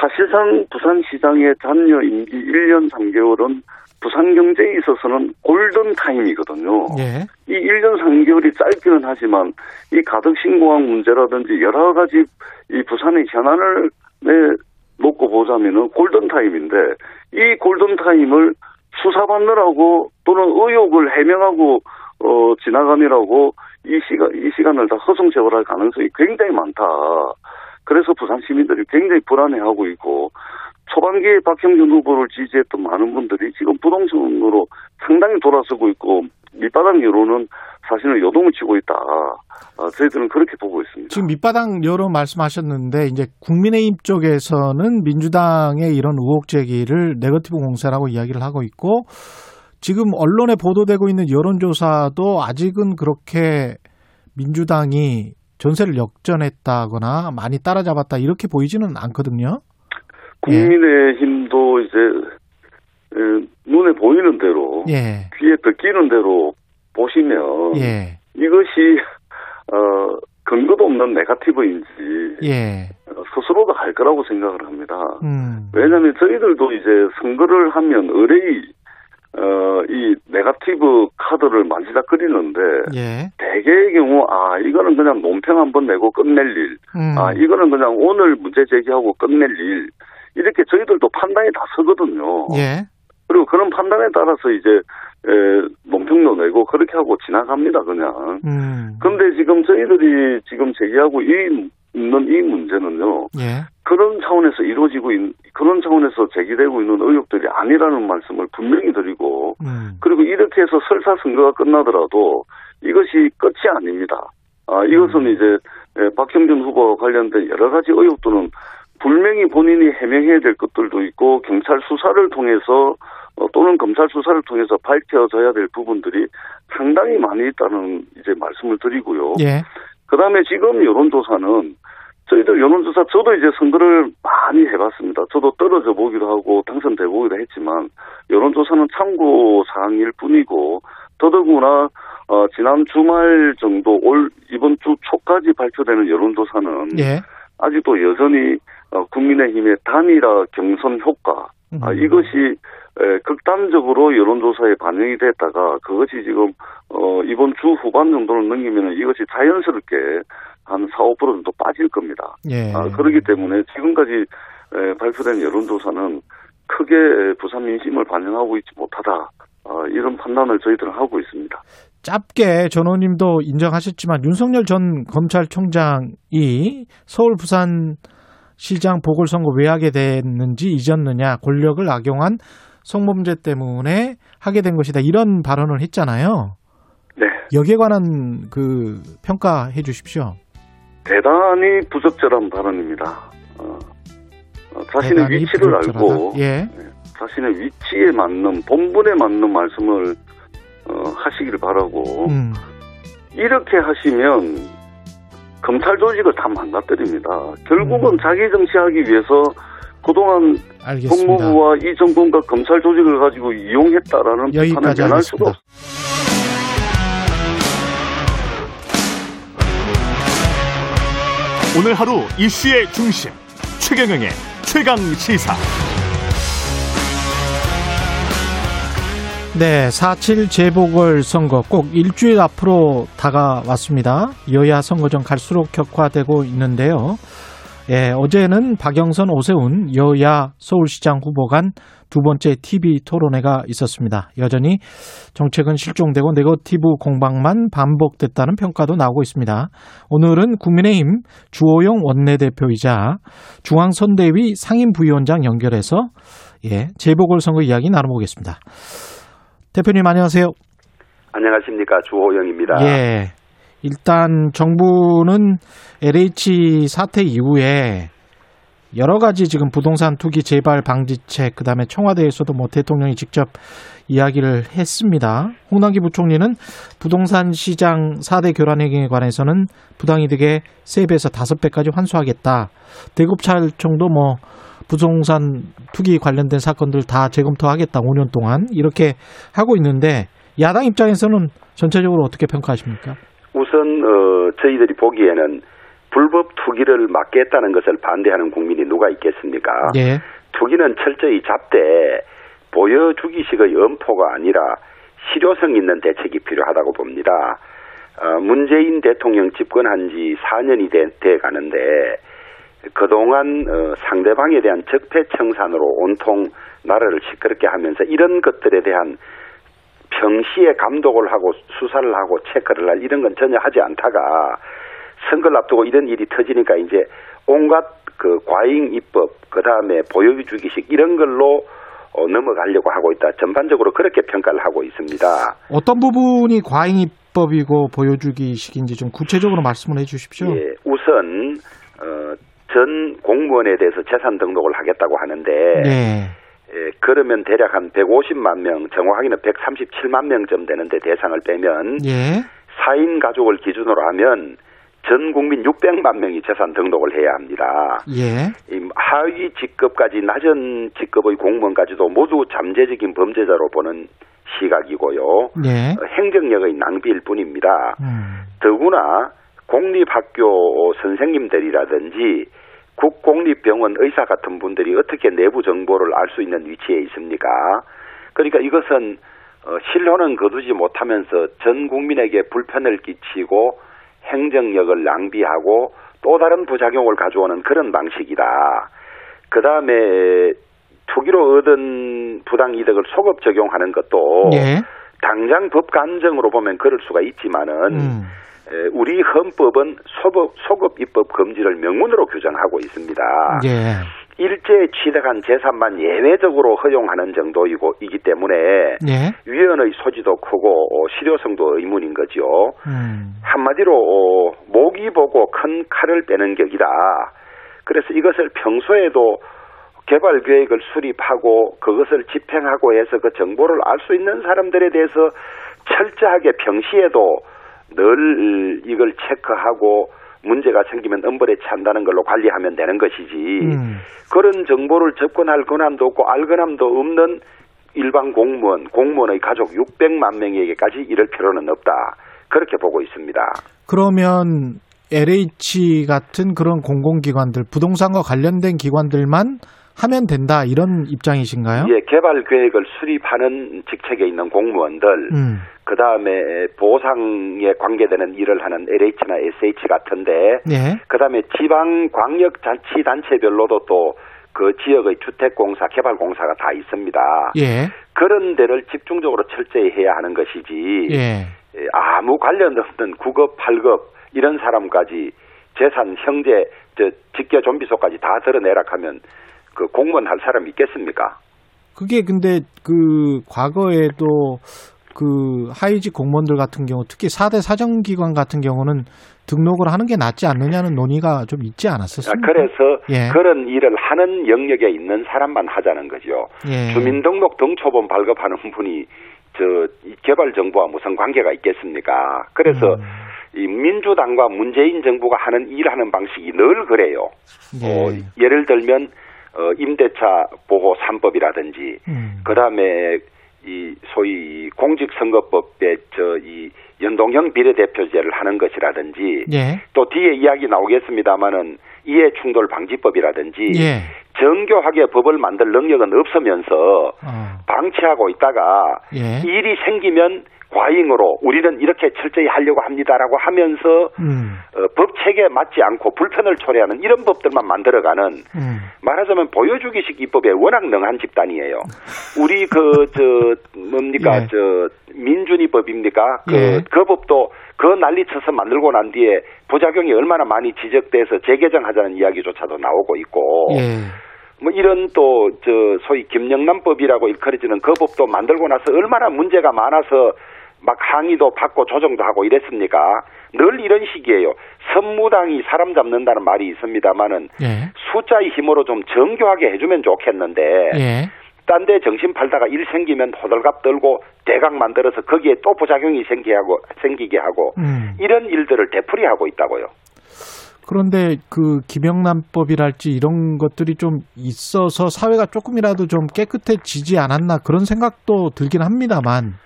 사실상 부산시장의 잔여 임기 1년 3개월은 부산 경제에 있어서는 골든 타임이거든요. 예. 이 1년 3개월이 짧기는 하지만 이 가덕 신공항 문제라든지 여러 가지 이 부산의 현안을 내 놓고 보자면은 골든 타임인데 이 골든 타임을 수사받느라고 또는 의혹을 해명하고 어 지나가느라고 이 시간 이 시간을 다 허송세월할 가능성이 굉장히 많다. 그래서 부산 시민들이 굉장히 불안해하고 있고 초반기에 박형준 후보를 지지했던 많은 분들이 지금 부동층으로 상당히 돌아서고 있고 밑바닥 여론은 사실은 요동을 치고 있다. 아, 저희들은 그렇게 보고 있습니다. 지금 밑바닥 여론 말씀하셨는데 이제 국민의힘 쪽에서는 민주당의 이런 의혹 제기를 네거티브 공세라고 이야기를 하고 있고 지금 언론에 보도되고 있는 여론조사도 아직은 그렇게 민주당이 전세를 역전했다거나 많이 따라잡았다 이렇게 보이지는 않거든요. 국민의힘도 이제 에, 눈에 보이는 대로 예. 귀에 듣기는 대로 보시면 예. 이것이 어, 근거도 없는 네가티브인지 예. 어, 스스로도 할 거라고 생각을 합니다. 음. 왜냐하면 저희들도 이제 선거를 하면 의뢰이 어, 이 네가티브 카드를 만지작거리는데 예. 대개의 경우 아 이거는 그냥 논평 한번 내고 끝낼 일, 음. 아 이거는 그냥 오늘 문제 제기하고 끝낼 일 이렇게 저희들도 판단이 다 서거든요. 예. 그리고 그런 판단에 따라서 이제 에, 논평도 내고 그렇게 하고 지나갑니다 그냥. 음. 근데 지금 저희들이 지금 제기하고 이, 있는 이 문제는요. 예. 그런 차원에서 이루어지고 있는 그런 차원에서 제기되고 있는 의혹들이 아니라는 말씀을 분명히 드리고 음. 그리고 이렇게 해서 설사 선거가 끝나더라도 이것이 끝이 아닙니다. 아 이것은 음. 이제 에, 박형준 후보와 관련된 여러 가지 의혹들은 분명히 본인이 해명해야 될 것들도 있고 경찰 수사를 통해서 어, 또는 검찰 수사를 통해서 밝혀져야 될 부분들이 상당히 많이 있다는 이제 말씀을 드리고요. 예. 그다음에 지금 여론조사는 저희들 여론조사 저도 이제 선거를 많이 해봤습니다. 저도 떨어져 보기도 하고 당선돼 보기도 했지만 여론조사는 참고 사항일 뿐이고 더더구나 어, 지난 주말 정도 올 이번 주 초까지 발표되는 여론조사는 예. 아직도 여전히 어, 국민의힘의 단일화 경선 효과 아, 음. 이것이 에, 극단적으로 여론조사에 반영이 됐다가 그것이 지금 어, 이번 주 후반 정도를 넘기면 이것이 자연스럽게 한 4, 5% 정도 빠질 겁니다. 예. 아, 그렇기 때문에 지금까지 에, 발표된 여론조사는 크게 부산 민심을 반영하고 있지 못하다. 아, 이런 판단을 저희들은 하고 있습니다. 짧게 전호님도 인정하셨지만 윤석열 전 검찰총장이 서울 부산 시장 보궐선거 왜 하게 됐는지 잊었느냐 권력을 악용한 성범죄 때문에 하게 된 것이다 이런 발언을 했잖아요. 네. 여기에 관한 그 평가해 주십시오. 대단히 부적절한 발언입니다. 어, 어, 자신의 위치를 부적절하다. 알고 예. 자신의 위치에 맞는 본분에 맞는 말씀을 어, 하시기를 바라고 음. 이렇게 하시면 검찰 조직을 다 망가뜨립니다. 결국은 음. 자기 정치하기 위해서 그동안 알겠습니다. 법무부와 이 정권과 검찰 조직을 가지고 이용했다라는 여기까지 면할 수가. 없습니다. 오늘 하루 이슈의 중심 최경영의 최강 시사 네, 4.7 재보궐 선거 꼭 일주일 앞으로 다가왔습니다. 여야 선거전 갈수록 격화되고 있는데요. 예, 어제는 박영선, 오세훈 여야 서울시장 후보 간 두 번째 TV 토론회가 있었습니다. 여전히 정책은 실종되고 네거티브 공방만 반복됐다는 평가도 나오고 있습니다. 오늘은 국민의힘 주호영 원내대표이자 중앙선대위 상임부위원장 연결해서 예, 재보궐선거 이야기 나눠보겠습니다. 대표님 안녕하세요. 안녕하십니까 주호영입니다. 예. 일단 정부는 LH 사태 이후에 여러 가지 지금 부동산 투기 재발 방지책 그다음에 청와대에서도 뭐 대통령이 직접 이야기를 했습니다. 홍남기 부총리는 부동산 시장 4대 교란 행위에 관해서는 부당이득의 3배에서 5배까지 환수하겠다. 대급찰청도 뭐 부동산 투기 관련된 사건들 다 재검토하겠다. 5년 동안 이렇게 하고 있는데 야당 입장에서는 전체적으로 어떻게 평가하십니까? 우선 어, 저희들이 보기에는 불법 투기를 막겠다는 것을 반대하는 국민이 누가 있겠습니까? 예. 투기는 철저히 잡되 보여주기식의 엄포가 아니라 실효성 있는 대책이 필요하다고 봅니다. 어, 문재인 대통령 집권한 지 4년이 돼, 돼 가는데 그동안 어, 상대방에 대한 적폐청산으로 온통 나라를 시끄럽게 하면서 이런 것들에 대한 평시에 감독을 하고 수사를 하고 체크를 할 이런 건 전혀 하지 않다가 선거를 앞두고 이런 일이 터지니까 이제 온갖 그 과잉 입법 그 다음에 보여주기식 이런 걸로 어, 넘어가려고 하고 있다. 전반적으로 그렇게 평가를 하고 있습니다. 어떤 부분이 과잉 입법이고 보여주기식인지 좀 구체적으로 말씀을 해 주십시오. 예, 우선 어, 전 공무원에 대해서 재산 등록을 하겠다고 하는데 네. 예, 그러면 대략 한 150만 명, 정확하게는 137만 명쯤 되는데 대상을 빼면 예. 4인 가족을 기준으로 하면 전 국민 600만 명이 재산 등록을 해야 합니다. 예. 이 하위 직급까지 낮은 직급의 공무원까지도 모두 잠재적인 범죄자로 보는 시각이고요. 예. 어, 행정력의 낭비일 뿐입니다. 음. 더구나 공립학교 선생님들이라든지 국공립병원 의사 같은 분들이 어떻게 내부 정보를 알 수 있는 위치에 있습니까? 그러니까 이것은 어, 신뢰는 거두지 못하면서 전 국민에게 불편을 끼치고 행정력을 낭비하고 또 다른 부작용을 가져오는 그런 방식이다. 그 다음에 투기로 얻은 부당 이득을 소급 적용하는 것도 예. 당장 법 감정으로 보면 그럴 수가 있지만은 음. 에, 우리 헌법은 소급, 소급 입법 금지를 명문으로 규정하고 있습니다. 예. 일제 취득한 재산만 예외적으로 허용하는 정도이고 이기 때문에 예. 위헌의 소지도 크고 어, 실효성도 의문인 거죠. 음. 한마디로 어, 목이 보고 큰 칼을 빼는 격이다. 그래서 이것을 평소에도 개발 계획을 수립하고 그것을 집행하고 해서 그 정보를 알 수 있는 사람들에 대해서 철저하게 평시에도 늘 이걸 체크하고 문제가 생기면 엄벌에 찬다는 걸로 관리하면 되는 것이지 음. 그런 정보를 접근할 권한도 없고 알 권한도 없는 일반 공무원, 공무원의 가족 600만 명에게까지 이럴 필요는 없다. 그렇게 보고 있습니다. 그러면 LH 같은 그런 공공기관들, 부동산과 관련된 기관들만 하면 된다 이런 입장이신가요? 예, 개발 계획을 수립하는 직책에 있는 공무원들, 음. 그 다음에 보상에 관계되는 일을 하는 LH나 SH 같은데, 예. 그 다음에 지방 광역 자치 단체별로도 또 그 지역의 주택공사, 개발공사가 다 있습니다. 예. 그런 데를 집중적으로 철저히 해야 하는 것이지, 예. 예, 아무 관련 없는 9급, 8급 이런 사람까지 재산, 형제, 저 직계 좀비소까지 다 드러내라 하면 그 공무원 할 사람이 있겠습니까? 그게 근데 그 과거에도 그 하위직 공무원들 같은 경우 특히 4대 사정기관 같은 경우는 등록을 하는 게 낫지 않느냐는 논의가 좀 있지 아, 않았었습니까? 그래서 예. 그런 일을 하는 영역에 있는 사람만 하자는 거죠. 예. 주민등록 등초본 발급하는 분이 저이 개발 정부와 무슨 관계가 있겠습니까? 그래서 음. 이 민주당과 문재인 정부가 하는 일하는 방식이 늘 그래요. 예. 어, 예를 들면 어, 임대차 보호 3법이라든지 음. 그다음에 이 소위 공직선거법에 저 이 연동형 비례대표제를 하는 것이라든지 예. 또 뒤에 이야기 나오겠습니다마는 이해 충돌 방지법이라든지 예. 정교하게 법을 만들 능력은 없으면서 어. 방치하고 있다가 예. 일이 생기면 과잉으로 우리는 이렇게 철저히 하려고 합니다라고 하면서 음. 어, 법 체계에 맞지 않고 불편을 초래하는 이런 법들만 만들어가는 음. 말하자면 보여주기식 입법에 워낙 능한 집단이에요. 우리 그 저 뭡니까 예. 저 민준이법입니까? 그, 예. 그 법도 그 난리쳐서 만들고 난 뒤에 부작용이 얼마나 많이 지적돼서 재개정하자는 이야기조차도 나오고 있고 예. 뭐 이런 또 저 소위 김영란법이라고 일컬어지는 그 법도 만들고 나서 얼마나 문제가 많아서 막 항의도 받고 조정도 하고 이랬습니까? 늘 이런 식이에요. 선무당이 사람 잡는다는 말이 있습니다만은 예. 숫자의 힘으로 좀 정교하게 해주면 좋겠는데 예. 딴 데 정신 팔다가 일 생기면 호들갑 떨고 대각 만들어서 거기에 또 부작용이 생기게 하고 생기게 하고 음. 이런 일들을 되풀이하고 있다고요. 그런데 그 김영란법이랄지 이런 것들이 좀 있어서 사회가 조금이라도 좀 깨끗해지지 않았나 그런 생각도 들긴 합니다만.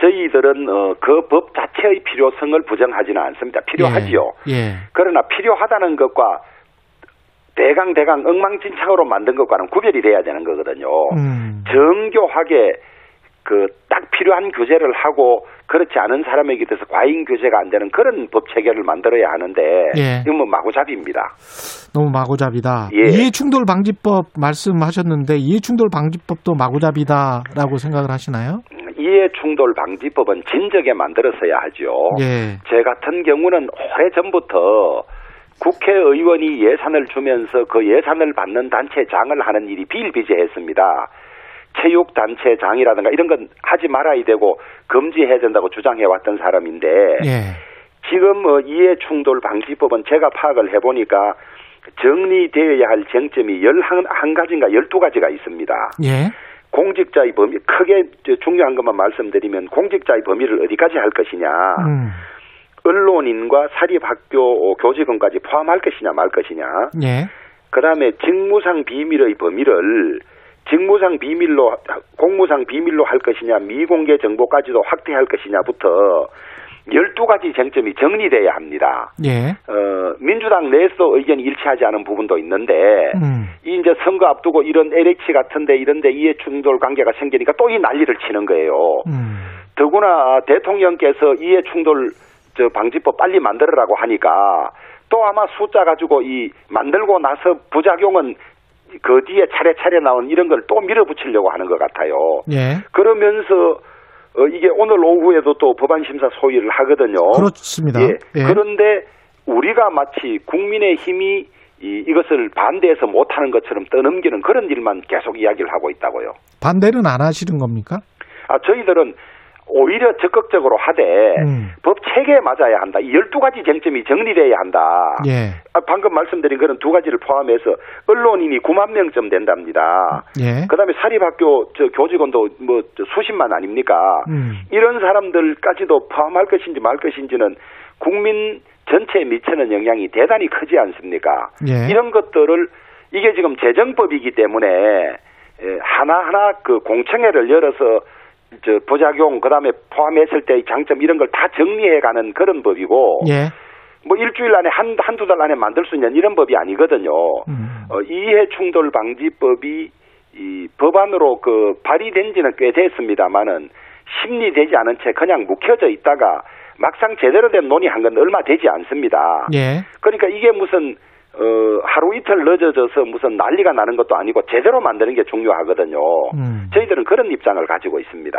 저희들은 어, 그법 자체의 필요성을 부정하지는 않습니다. 필요하지요. 예. 예. 그러나 필요하다는 것과 대강 대강 엉망진창으로 만든 것과는 구별이 돼야 되는 거거든요. 음. 정교하게 그 딱 필요한 규제를 하고 그렇지 않은 사람에게 대해서 과잉 규제가 안 되는 그런 법 체계를 만들어야 하는데 예. 이건 뭐 마구잡이입니다. 너무 마구잡이다. 예. 이해충돌 방지법 말씀하셨는데 이해충돌 방지법도 마구잡이다라고 생각을 하시나요? 이해충돌 방지법은 진작에 만들었어야 하죠. 예. 제 같은 경우는 오래 전부터 국회의원이 예산을 주면서 그 예산을 받는 단체장을 하는 일이 비일비재했습니다. 체육단체장이라든가 이런 건 하지 말아야 되고 금지해야 된다고 주장해왔던 사람인데 예. 지금 어, 이해충돌 방지법은 제가 파악을 해보니까 정리되어야 할 쟁점이 11가지인가 12가지가 있습니다. 예. 공직자의 범위, 크게 저 중요한 것만 말씀드리면 공직자의 범위를 어디까지 할 것이냐, 음. 언론인과 사립학교 교직원까지 포함할 것이냐 말 것이냐, 예. 그 다음에 직무상 비밀의 범위를 직무상 비밀로, 공무상 비밀로 할 것이냐, 미공개 정보까지도 확대할 것이냐부터 12가지 쟁점이 정리돼야 합니다. 예. 어, 민주당 내에서 의견이 일치하지 않은 부분도 있는데, 음. 이 이제 선거 앞두고 이런 LH 같은데 이런데 이해 충돌 관계가 생기니까 또 이 난리를 치는 거예요. 음. 더구나 대통령께서 이해 충돌 저 방지법 빨리 만들으라고 하니까 또 아마 숫자 가지고 이 만들고 나서 부작용은 그 뒤에 차례차례 나온 이런 걸 또 밀어붙이려고 하는 것 같아요. 예. 그러면서 어, 이게 오늘 오후에도 또 법안 심사 소위를 하거든요. 그렇습니다. 예. 예. 그런데 우리가 마치 국민의 힘이 이, 이것을 반대해서 못하는 것처럼 떠넘기는 그런 일만 계속 이야기를 하고 있다고요. 반대는 안 하시는 겁니까? 아, 저희들은 오히려 적극적으로 하되 음. 법 체계에 맞아야 한다. 이 12가지 쟁점이 정리돼야 한다. 예. 아, 방금 말씀드린 그런 두 가지를 포함해서 언론인이 9만 명쯤 된답니다. 예. 그다음에 사립학교 저 교직원도 뭐저 수십만 아닙니까? 음. 이런 사람들까지도 포함할 것인지 말 것인지는 국민 전체에 미치는 영향이 대단히 크지 않습니까? 예. 이런 것들을 이게 지금 재정법이기 때문에 에, 하나하나 그 공청회를 열어서 저 부작용 그다음에 포함했을 때의 장점 이런 걸 다 정리해 가는 그런 법이고 예. 뭐 일주일 안에 한 한두 달 안에 만들 수 있는 이런 법이 아니거든요. 음. 어, 이해 충돌 방지법이 이 법안으로 그 발의된 지는 꽤 됐습니다만은 심리되지 않은 채 그냥 묵혀져 있다가 막상 제대로 된 논의한 건 얼마 되지 않습니다. 예. 그러니까 이게 무슨 어, 하루 이틀 늦어져서 무슨 난리가 나는 것도 아니고 제대로 만드는 게 중요하거든요. 음. 저희들은 그런 입장을 가지고 있습니다.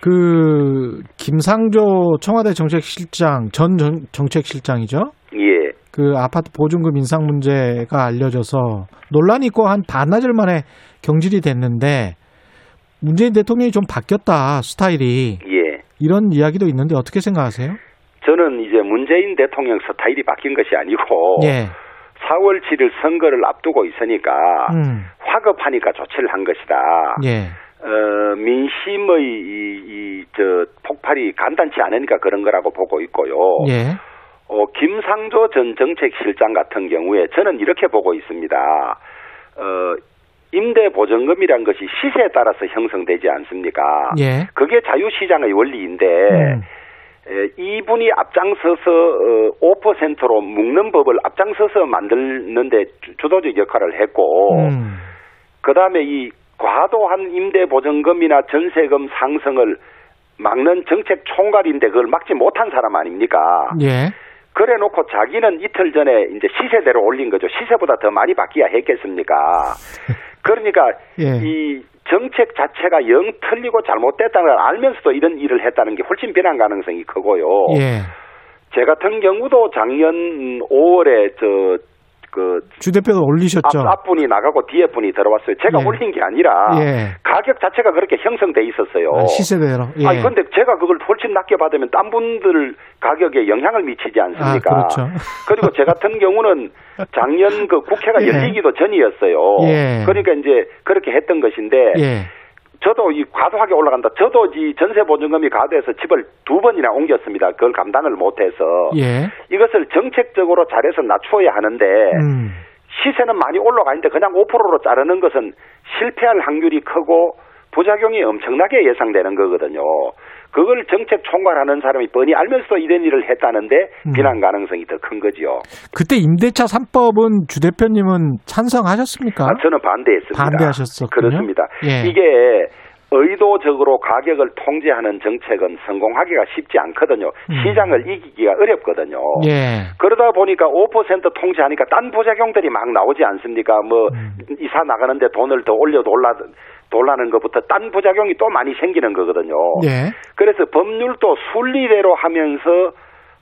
그 김상조 청와대 정책실장 전 정- 정책실장이죠. 예. 그 아파트 보증금 인상 문제가 알려져서 논란이 있고 한 반나절 만에 경질이 됐는데 문재인 대통령이 좀 바뀌었다 스타일이 예. 이런 이야기도 있는데 어떻게 생각하세요? 저는 이제 문재인 대통령 스타일이 바뀐 것이 아니고 예. 4월 7일 선거를 앞두고 있으니까 음. 화급하니까 조치를 한 것이다. 예. 어, 민심의 이, 이, 저, 폭발이 간단치 않으니까 그런 거라고 보고 있고요. 예. 어, 김상조 전 정책실장 같은 경우에 저는 이렇게 보고 있습니다. 어, 임대 보증금이란 것이 시세에 따라서 형성되지 않습니까? 예. 그게 자유시장의 원리인데 음. 에, 이분이 앞장서서 어, 5%로 묶는 법을 앞장서서 만드는데 주- 주도적 역할을 했고 음. 그 다음에 이 과도한 임대 보증금이나 전세금 상승을 막는 정책 총괄인데 그걸 막지 못한 사람 아닙니까? 예. 그래 놓고 자기는 이틀 전에 이제 시세대로 올린 거죠. 시세보다 더 많이 받기야 했겠습니까? 그러니까 예. 이 정책 자체가 영 틀리고 잘못됐다는 걸 알면서도 이런 일을 했다는 게 훨씬 비난 가능성이 크고요. 예. 제 같은 경우도 작년 5월에 저, 그, 주 대표도 올리셨죠. 앞, 앞분이 나가고 뒤에 분이 들어왔어요. 제가 예. 올린 게 아니라 예. 가격 자체가 그렇게 형성돼 있었어요. 아, 시세대로. 예. 아니 근데 제가 그걸 훨씬 낮게 받으면 딴 분들 가격에 영향을 미치지 않습니까? 아, 그렇죠. 그리고 제 같은 경우는 작년 그 국회가 예. 열리기도 전이었어요. 예. 그러니까 이제 그렇게 했던 것인데 예. 저도 이 과도하게 올라간다. 저도 이 전세 보증금이 과도해서 집을 두 번이나 옮겼습니다. 그걸 감당을 못해서 예. 이것을 정책적으로 잘해서 낮춰야 하는데 음. 시세는 많이 올라가 있는데 그냥 5%로 자르는 것은 실패할 확률이 크고 부작용이 엄청나게 예상되는 거거든요. 그걸 정책 총괄하는 사람이 뻔히 알면서도 이런 일을 했다는데 음. 비난 가능성이 더 큰 거지요. 그때 임대차 3법은 주 대표님은 찬성하셨습니까? 아, 저는 반대했습니다. 반대하셨었군요. 그렇습니다. 예. 이게 의도적으로 가격을 통제하는 정책은 성공하기가 쉽지 않거든요. 음. 시장을 이기기가 어렵거든요. 예. 그러다 보니까 5% 통제하니까 딴 부작용들이 막 나오지 않습니까? 뭐 음. 이사 나가는데 돈을 더 올려 돌라 돌라는 것부터 딴 부작용이 또 많이 생기는 거거든요. 예. 그래서 법률도 순리대로 하면서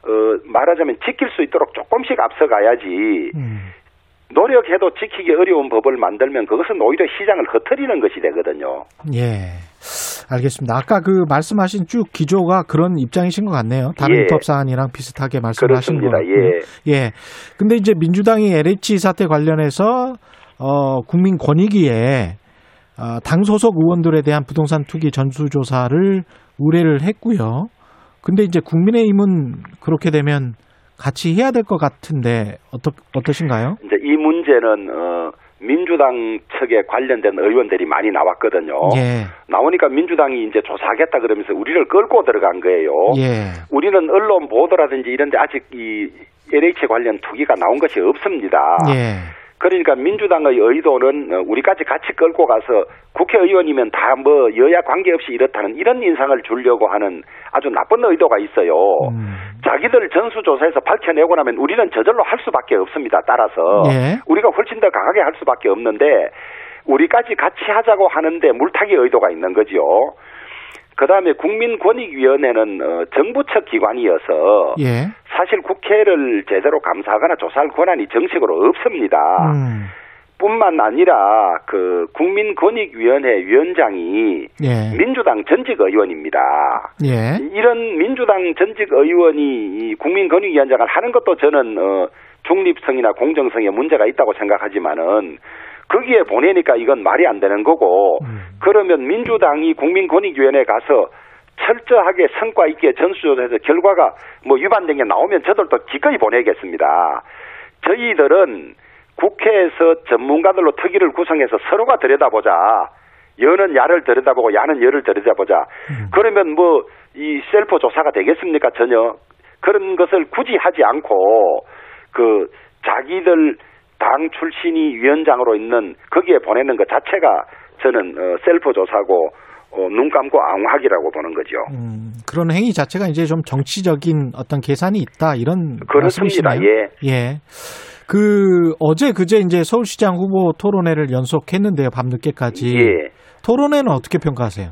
어 말하자면 지킬 수 있도록 조금씩 앞서가야지 음. 노력해도 지키기 어려운 법을 만들면 그것은 오히려 시장을 흩트리는 것이 되거든요. 예. 알겠습니다. 아까 그 말씀하신 쭉 기조가 그런 입장이신 것 같네요. 다른 예. 입법 사안이랑 비슷하게 말씀을 하신 거 그렇습니다. 같고요. 예. 예. 근데 이제 민주당이 LH 사태 관련해서 어 국민 권익위에 어, 당 소속 의원들에 대한 부동산 투기 전수조사를 의뢰를 했고요. 근데 이제 국민의힘은 그렇게 되면 같이 해야 될 것 같은데 어떠 어떠신가요? 이제 이 문제는 어 민주당 측에 관련된 의원들이 많이 나왔거든요. 예. 나오니까 민주당이 이제 조사하겠다 그러면서 우리를 끌고 들어간 거예요. 예. 우리는 언론 보도라든지 이런데 아직 이 LH 관련 투기가 나온 것이 없습니다. 예. 그러니까 민주당의 의도는 어, 우리까지 같이 끌고 가서 국회의원이면 다 뭐 여야 관계없이 이렇다는 이런 인상을 주려고 하는 아주 나쁜 의도가 있어요. 음. 자기들 전수조사에서 밝혀내고 나면 우리는 저절로 할 수밖에 없습니다. 따라서 예. 우리가 훨씬 더 강하게 할 수밖에 없는데 우리까지 같이 하자고 하는데 물타기 의도가 있는 거지요. 그 다음에 국민권익위원회는 어, 정부 측 기관이어서 예. 사실 국회를 제대로 감사하거나 조사할 권한이 정식으로 없습니다. 음. 뿐만 아니라 그 국민권익위원회 위원장이 예. 민주당 전직 의원입니다. 예. 이런 민주당 전직 의원이 이 국민권익위원장을 하는 것도 저는 어, 중립성이나 공정성에 문제가 있다고 생각하지만은 거기에 보내니까 이건 말이 안 되는 거고 음. 그러면 민주당이 국민권익위원회에 가서 철저하게 성과 있게 전수조사해서 결과가 뭐 위반된 게 나오면 저들도 기꺼이 보내겠습니다. 저희들은 국회에서 전문가들로 특위를 구성해서 서로가 들여다보자. 여는 야를 들여다보고 야는 여를 들여다보자. 그러면 뭐 이 셀프 조사가 되겠습니까? 전혀 그런 것을 굳이 하지 않고 그 자기들 당 출신이 위원장으로 있는 거기에 보내는 것 자체가 저는 어, 셀프 조사고 어, 눈 감고 앙하기라고 보는 거죠. 음, 그런 행위 자체가 이제 좀 정치적인 어떤 계산이 있다 이런 그렇습니다. 말씀이시네요. 예. 예. 그 어제 그제 이제 서울시장 후보 토론회를 연속했는데요. 밤늦게까지. 예. 토론회는 어떻게 평가하세요?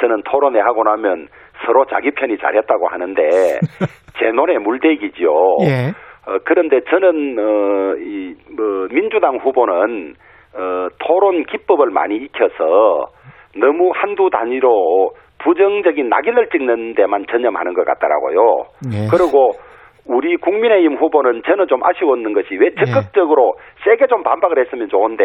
저는 토론회 하고 나면 서로 자기 편이 잘했다고 하는데 제 눈에 물대기죠. 예. 어, 그런데 저는 어, 이 뭐 민주당 후보는 어, 토론 기법을 많이 익혀서 너무 한두 단위로 부정적인 낙인을 찍는 데만 전념하는 것 같더라고요. 예. 그리고 우리 국민의힘 후보는 저는 좀 아쉬웠는 것이 왜 적극적으로 세게 좀 반박을 했으면 좋은데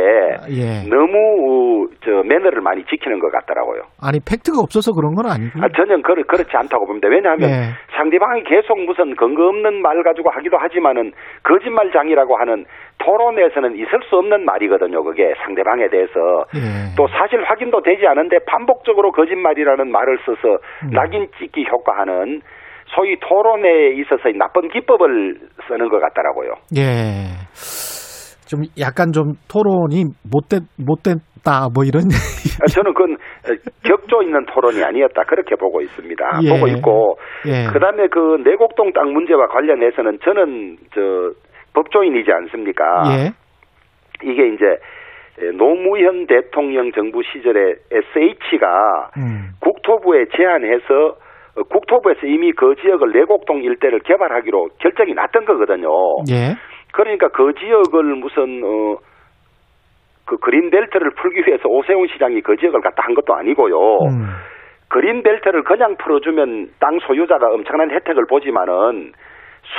예. 너무 어, 저 매너를 많이 지키는 것 같더라고요. 아니 팩트가 없어서 그런 건 아니고. 아, 전혀 그렇, 그렇지 않다고 봅니다. 왜냐하면 예. 상대방이 계속 무슨 근거 없는 말 가지고 하기도 하지만은 거짓말장이라고 하는 토론에서는 있을 수 없는 말이거든요. 그게 상대방에 대해서 예. 또 사실 확인도 되지 않은데 반복적으로 거짓말이라는 말을 써서 음. 낙인 찍기 효과하는 소위 토론에 있어서의 나쁜 기법을 쓰는 것 같더라고요. 예. 좀 약간 좀 토론이 못됐 못됐다 뭐 이런 아, 저는 그건 격조 있는 토론이 아니었다 그렇게 보고 있습니다. 예. 보고 있고 예. 그다음에 그 내곡동 땅 문제와 관련해서는 저는 저 법조인이지 않습니까? 예. 이게 이제 노무현 대통령 정부 시절에 SH가 음. 국토부에 제안해서 어, 국토부에서 이미 그 지역을 내곡동 일대를 개발하기로 결정이 났던 거거든요. 예. 그러니까 그 지역을 무슨 어, 그 그린벨트를 풀기 위해서 오세훈 시장이 그 지역을 갖다 한 것도 아니고요. 음. 그린벨트를 그냥 풀어주면 땅 소유자가 엄청난 혜택을 보지만은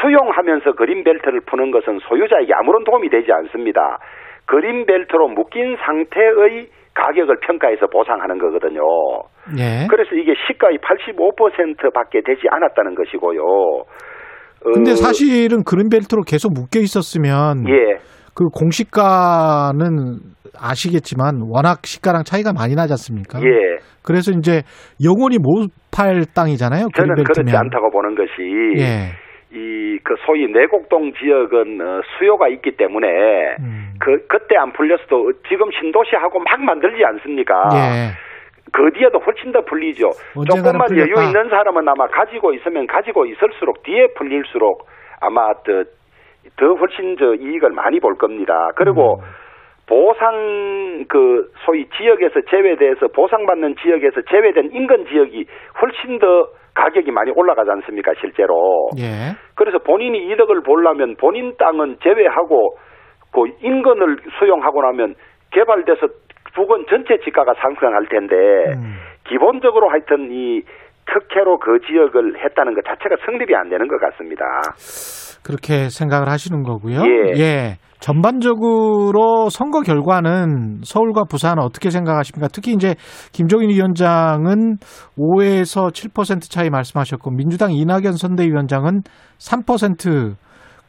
수용하면서 그린벨트를 푸는 것은 소유자에게 아무런 도움이 되지 않습니다. 그린벨트로 묶인 상태의 가격을 평가해서 보상하는 거거든요. 예. 그래서 이게 시가의 85%밖에 되지 않았다는 것이고요. 어, 근데 사실은 그린벨트로 계속 묶여 있었으면 예. 그 공시가는 아시겠지만 워낙 시가랑 차이가 많이 나지 않습니까? 예. 그래서 이제 영원히 못 팔 땅이잖아요. 저는 그린벨트면. 그렇지 않다고 보는 것이 예. 이 그 소위 내곡동 지역은 어, 수요가 있기 때문에 음. 그 그때 안 풀렸어도 지금 신도시하고 막 만들지 않습니까? 예. 그 뒤에도 훨씬 더 풀리죠. 조금만 여유 풀렸다. 있는 사람은 아마 가지고 있으면 가지고 있을수록 뒤에 풀릴수록 아마 더, 더 훨씬 저 이익을 많이 볼 겁니다. 그리고 음. 보상 그 소위 지역에서 제외돼서 보상받는 지역에서 제외된 인근 지역이 훨씬 더 가격이 많이 올라가지 않습니까 실제로. 예. 그래서 본인이 이득을 보려면 본인 땅은 제외하고 그 인근을 수용하고 나면 개발돼서 부근 전체 지가가 상승할 텐데 음. 기본적으로 하여튼 이 특혜로 그 지역을 했다는 것 자체가 성립이 안 되는 것 같습니다. 그렇게 생각을 하시는 거고요. 예. 전반적으로 선거 결과는 서울과 부산 어떻게 생각하십니까? 특히 이제 김종인 위원장은 5에서 7% 차이 말씀하셨고 민주당 이낙연 선대위원장은 3%.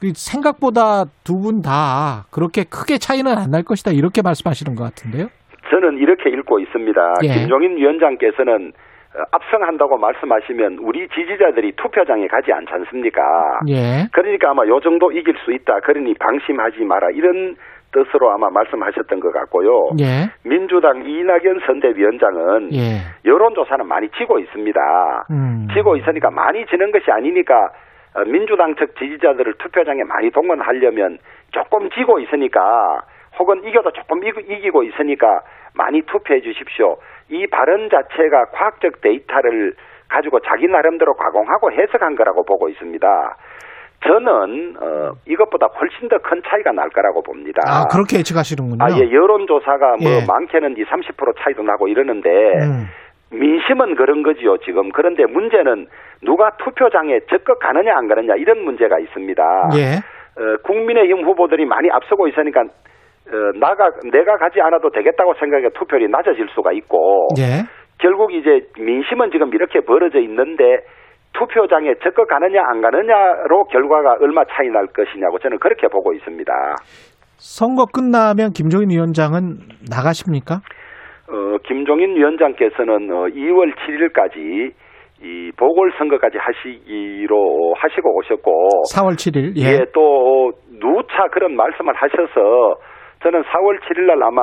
그 생각보다 두 분 다 그렇게 크게 차이는 안 날 것이다 이렇게 말씀하시는 것 같은데요. 저는 이렇게 읽고 있습니다. 예. 김종인 위원장께서는 어, 압승한다고 말씀하시면 우리 지지자들이 투표장에 가지 않지 않습니까? 예. 그러니까 아마 요 정도 이길 수 있다. 그러니 방심하지 마라. 이런 뜻으로 아마 말씀하셨던 것 같고요. 예. 민주당 이낙연 선대위원장은 예. 여론조사는 많이 지고 있습니다. 음. 지고 있으니까 많이 지는 것이 아니니까 어, 민주당 측 지지자들을 투표장에 많이 동원하려면 조금 지고 있으니까 혹은 이겨도 조금 이- 이기고 있으니까 많이 투표해 주십시오. 이 발언 자체가 과학적 데이터를 가지고 자기 나름대로 가공하고 해석한 거라고 보고 있습니다. 저는 어, 이것보다 훨씬 더 큰 차이가 날 거라고 봅니다. 아 그렇게 예측하시는군요. 아, 예, 여론조사가 뭐 예. 많게는 이 30% 차이도 나고 이러는데 음. 민심은 그런 거지요 지금 그런데 문제는 누가 투표장에 적극 가느냐 안 가느냐 이런 문제가 있습니다. 예. 어, 국민의힘 후보들이 많이 앞서고 있으니까 어, 나가 내가 가지 않아도 되겠다고 생각해 투표율이 낮아질 수가 있고 예. 결국 이제 민심은 지금 이렇게 벌어져 있는데 투표장에 적극 가느냐 안 가느냐로 결과가 얼마 차이 날 것이냐고 저는 그렇게 보고 있습니다. 선거 끝나면 김종인 위원장은 나가십니까? 어, 김종인 위원장께서는 어, 2월 7일까지 이 보궐선거까지 하시기로 하시고 오셨고 4월 7일. 예. 예, 또 누차 그런 말씀을 하셔서 저는 4월 7일 날 아마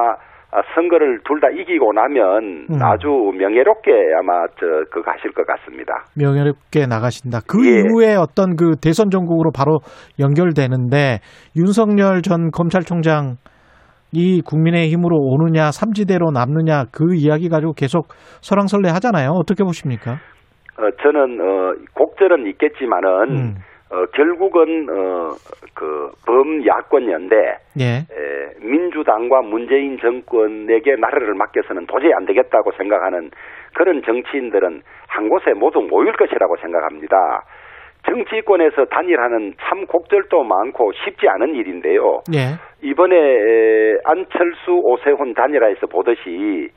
아, 선거를 둘 다 이기고 나면 음. 아주 명예롭게 아마 저 그거 하실 것 같습니다. 명예롭게 나가신다. 그 예. 이후에 어떤 그 대선 전국으로 바로 연결되는데 윤석열 전 검찰총장 이 국민의힘으로 오느냐 삼지대로 남느냐 그 이야기 가지고 계속 설왕설래 하잖아요. 어떻게 보십니까? 어, 저는 어, 곡절은 있겠지만은 음. 어, 결국은 어, 그 범야권 연대 예. 에, 민주당과 문재인 정권에게 나라를 맡겨서는 도저히 안 되겠다고 생각하는 그런 정치인들은 한 곳에 모두 모일 것이라고 생각합니다. 정치권에서 단일하는 참 곡절도 많고 쉽지 않은 일인데요. 예. 이번에 에, 안철수 오세훈 단일화에서 보듯이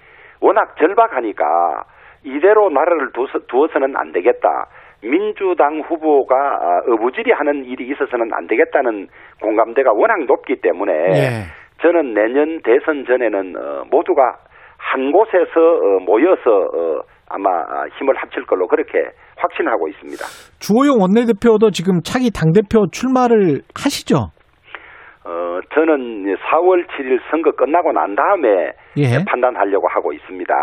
워낙 절박하니까 이대로 나라를 두서, 두어서는 안 되겠다. 민주당 후보가 아, 어부질이 하는 일이 있어서는 안 되겠다는 공감대가 워낙 높기 때문에 예. 저는 내년 대선 전에는 어, 모두가 한 곳에서 어, 모여서 어, 아마 아, 힘을 합칠 걸로 그렇게 확신하고 있습니다. 주호영 원내대표도 지금 차기 당대표 출마를 하시죠? 어, 저는 4월 7일 선거 끝나고 난 다음에 예. 판단하려고 하고 있습니다.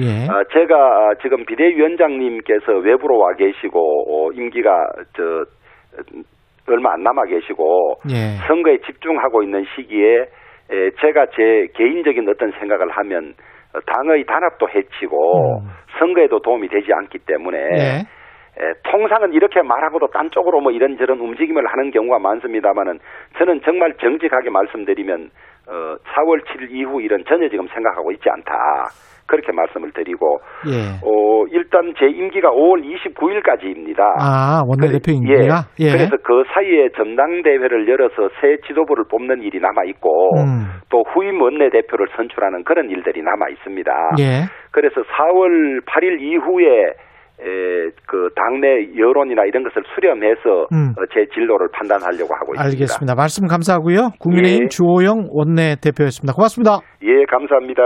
예. 어, 제가 어, 지금 비대위원장님께서 외부로 와 계시고 어, 임기가 저 어, 얼마 안 남아 계시고 예. 선거에 집중하고 있는 시기에 에, 제가 제 개인적인 어떤 생각을 하면 어, 당의 단합도 해치고 음. 선거에도 도움이 되지 않기 때문에 예. 에, 통상은 이렇게 말하고도 딴 쪽으로 뭐 이런저런 움직임을 하는 경우가 많습니다만은 저는 정말 정직하게 말씀드리면 어, 4월 7일 이후 일은 전혀 지금 생각하고 있지 않다. 그렇게 말씀을 드리고 예. 어, 일단 제 임기가 5월 29일까지입니다. 아, 원내대표 임기가? 예. 예. 그래서 그 사이에 전당대회를 열어서 새 지도부를 뽑는 일이 남아 있고 음. 또 후임 원내대표를 선출하는 그런 일들이 남아 있습니다. 예. 그래서 4월 8일 이후에 에, 그 당내 여론이나 이런 것을 수렴해서 음. 어, 제 진로를 판단하려고 하고 있습니다. 알겠습니다. 말씀 감사하고요. 국민의힘 예. 주호영 원내 대표였습니다. 고맙습니다. 예, 감사합니다.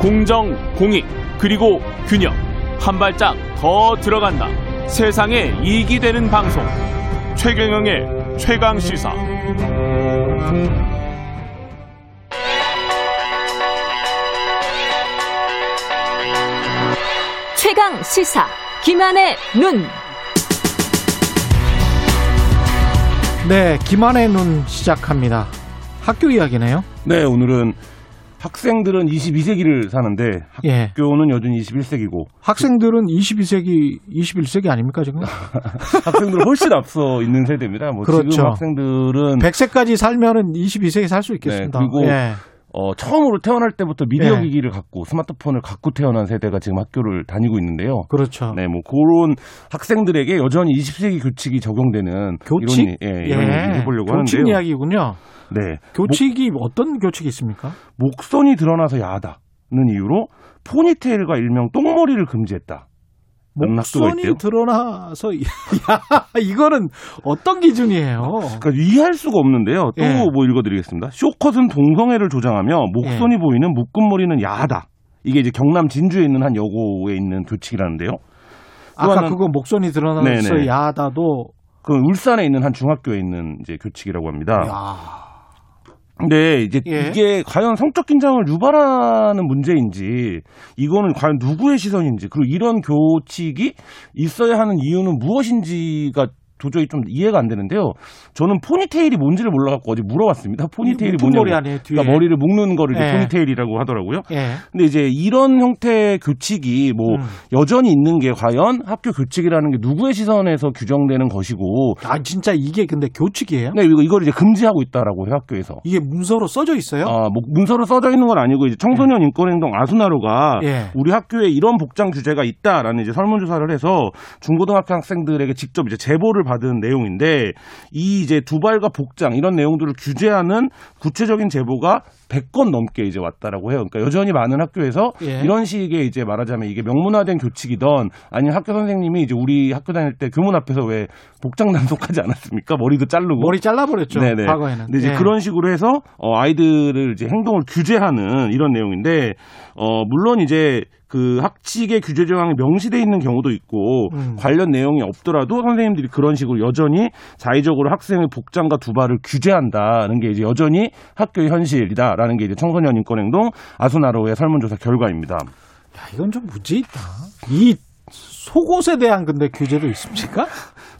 공정, 공익, 그리고 균형. 한 발짝 더 들어간다. 세상에 이익이 되는 방송. 최경영의 최강 시사. 최강 시사 김한의 눈. 네, 김한의 눈 시작합니다. 학교 이야기네요. 네, 오늘은 학생들은 22세기를 사는데 예. 학교는 여전히 21세기고 학생들은 22세기, 21세기 아닙니까, 지금? 학생들은 훨씬 앞서 있는 세대입니다. 뭐 그렇죠. 지금 학생들은 100세까지 살면은 22세기 살 수 있겠습니다. 네, 그리고 예. 어, 처음으로 태어날 때부터 미디어 예. 기기를 갖고 스마트폰을 갖고 태어난 세대가 지금 학교를 다니고 있는데요. 그렇죠. 네, 뭐 그런 학생들에게 여전히 20세기 교칙이 적용되는 교칙? 이런, 예, 이런 얘기를 해보려고 교칙 하는데요. 이야기군요. 네, 교칙이 어떤 교칙이 있습니까? 목, 목선이 드러나서 야하다는 이유로 포니테일과 일명 똥머리를 금지했다. 목선이. 드러나서 야 이거는 어떤 기준이에요? 그러니까 이해할 수가 없는데요. 또 예. 뭐 읽어드리겠습니다. 쇼컷은 동성애를 조장하며 목선이 보이는 묶음머리는 야하다. 이게 이제 경남 진주에 있는 한 여고에 있는 교칙이라는데요. 또 아까 그거 목선이 드러나서. 야하다도 그 울산에 있는 한 중학교에 있는 이제 교칙이라고 합니다. 야. 근데 이제 예. 이게 과연 성적 긴장을 유발하는 문제인지 이거는 과연 누구의 시선인지 그리고 이런 교칙이 있어야 하는 이유는 무엇인지가 도저히 좀 이해가 안 되는데요. 저는 포니테일이 뭔지를 몰라갖고 어제 물어봤습니다. 포니테일이 뭐냐고. 머리 뒤에. 그러니까 머리를 묶는 거를 이제 예. 포니테일이라고 하더라고요. 예. 근데 이제 이런 형태의 교칙이 뭐 음. 여전히 있는 게 과연 학교 교칙이라는 게 누구의 시선에서 규정되는 것이고 아 진짜 이게 근데 교칙이에요? 네, 이거 이걸 이제 금지하고 있다라고 해요, 학교에서. 이게 문서로 써져 있어요? 아, 뭐 문서로 써져 있는 건 아니고 이제 청소년 인권행동 아수나로가 예. 우리 학교에 이런 복장 규제가 있다라는 이제 설문조사를 해서 중고등학교 학생들에게 직접 이제 제보를 받은 내용인데 이 이제 두발과 복장 이런 내용들을 규제하는 구체적인 제보가 100건 넘게 이제 왔다라고 해요. 그러니까 여전히 많은 학교에서 예. 이런 식의 이제 말하자면 이게 명문화된 교칙이던 아니면 학교 선생님이 이제 우리 학교 다닐 때 교문 앞에서 왜 복장 단속하지 않았습니까? 머리도 자르고 머리 잘라버렸죠. 네네. 과거에는. 근데 이제 예. 그런 식으로 해서 어, 아이들을 이제 행동을 규제하는 이런 내용인데 어, 물론 이제 그 학칙의 규제 조항이 명시돼 있는 경우도 있고 음. 관련 내용이 없더라도 선생님들이 그런 식으로 여전히 자의적으로 학생의 복장과 두발을 규제한다는 게 이제 여전히 학교의 현실이다라는 게 이제 청소년 인권 행동 아수나로의 설문조사 결과입니다. 야, 이건 좀 무지 있다. 이 속옷에 대한 근데 규제도 있습니까?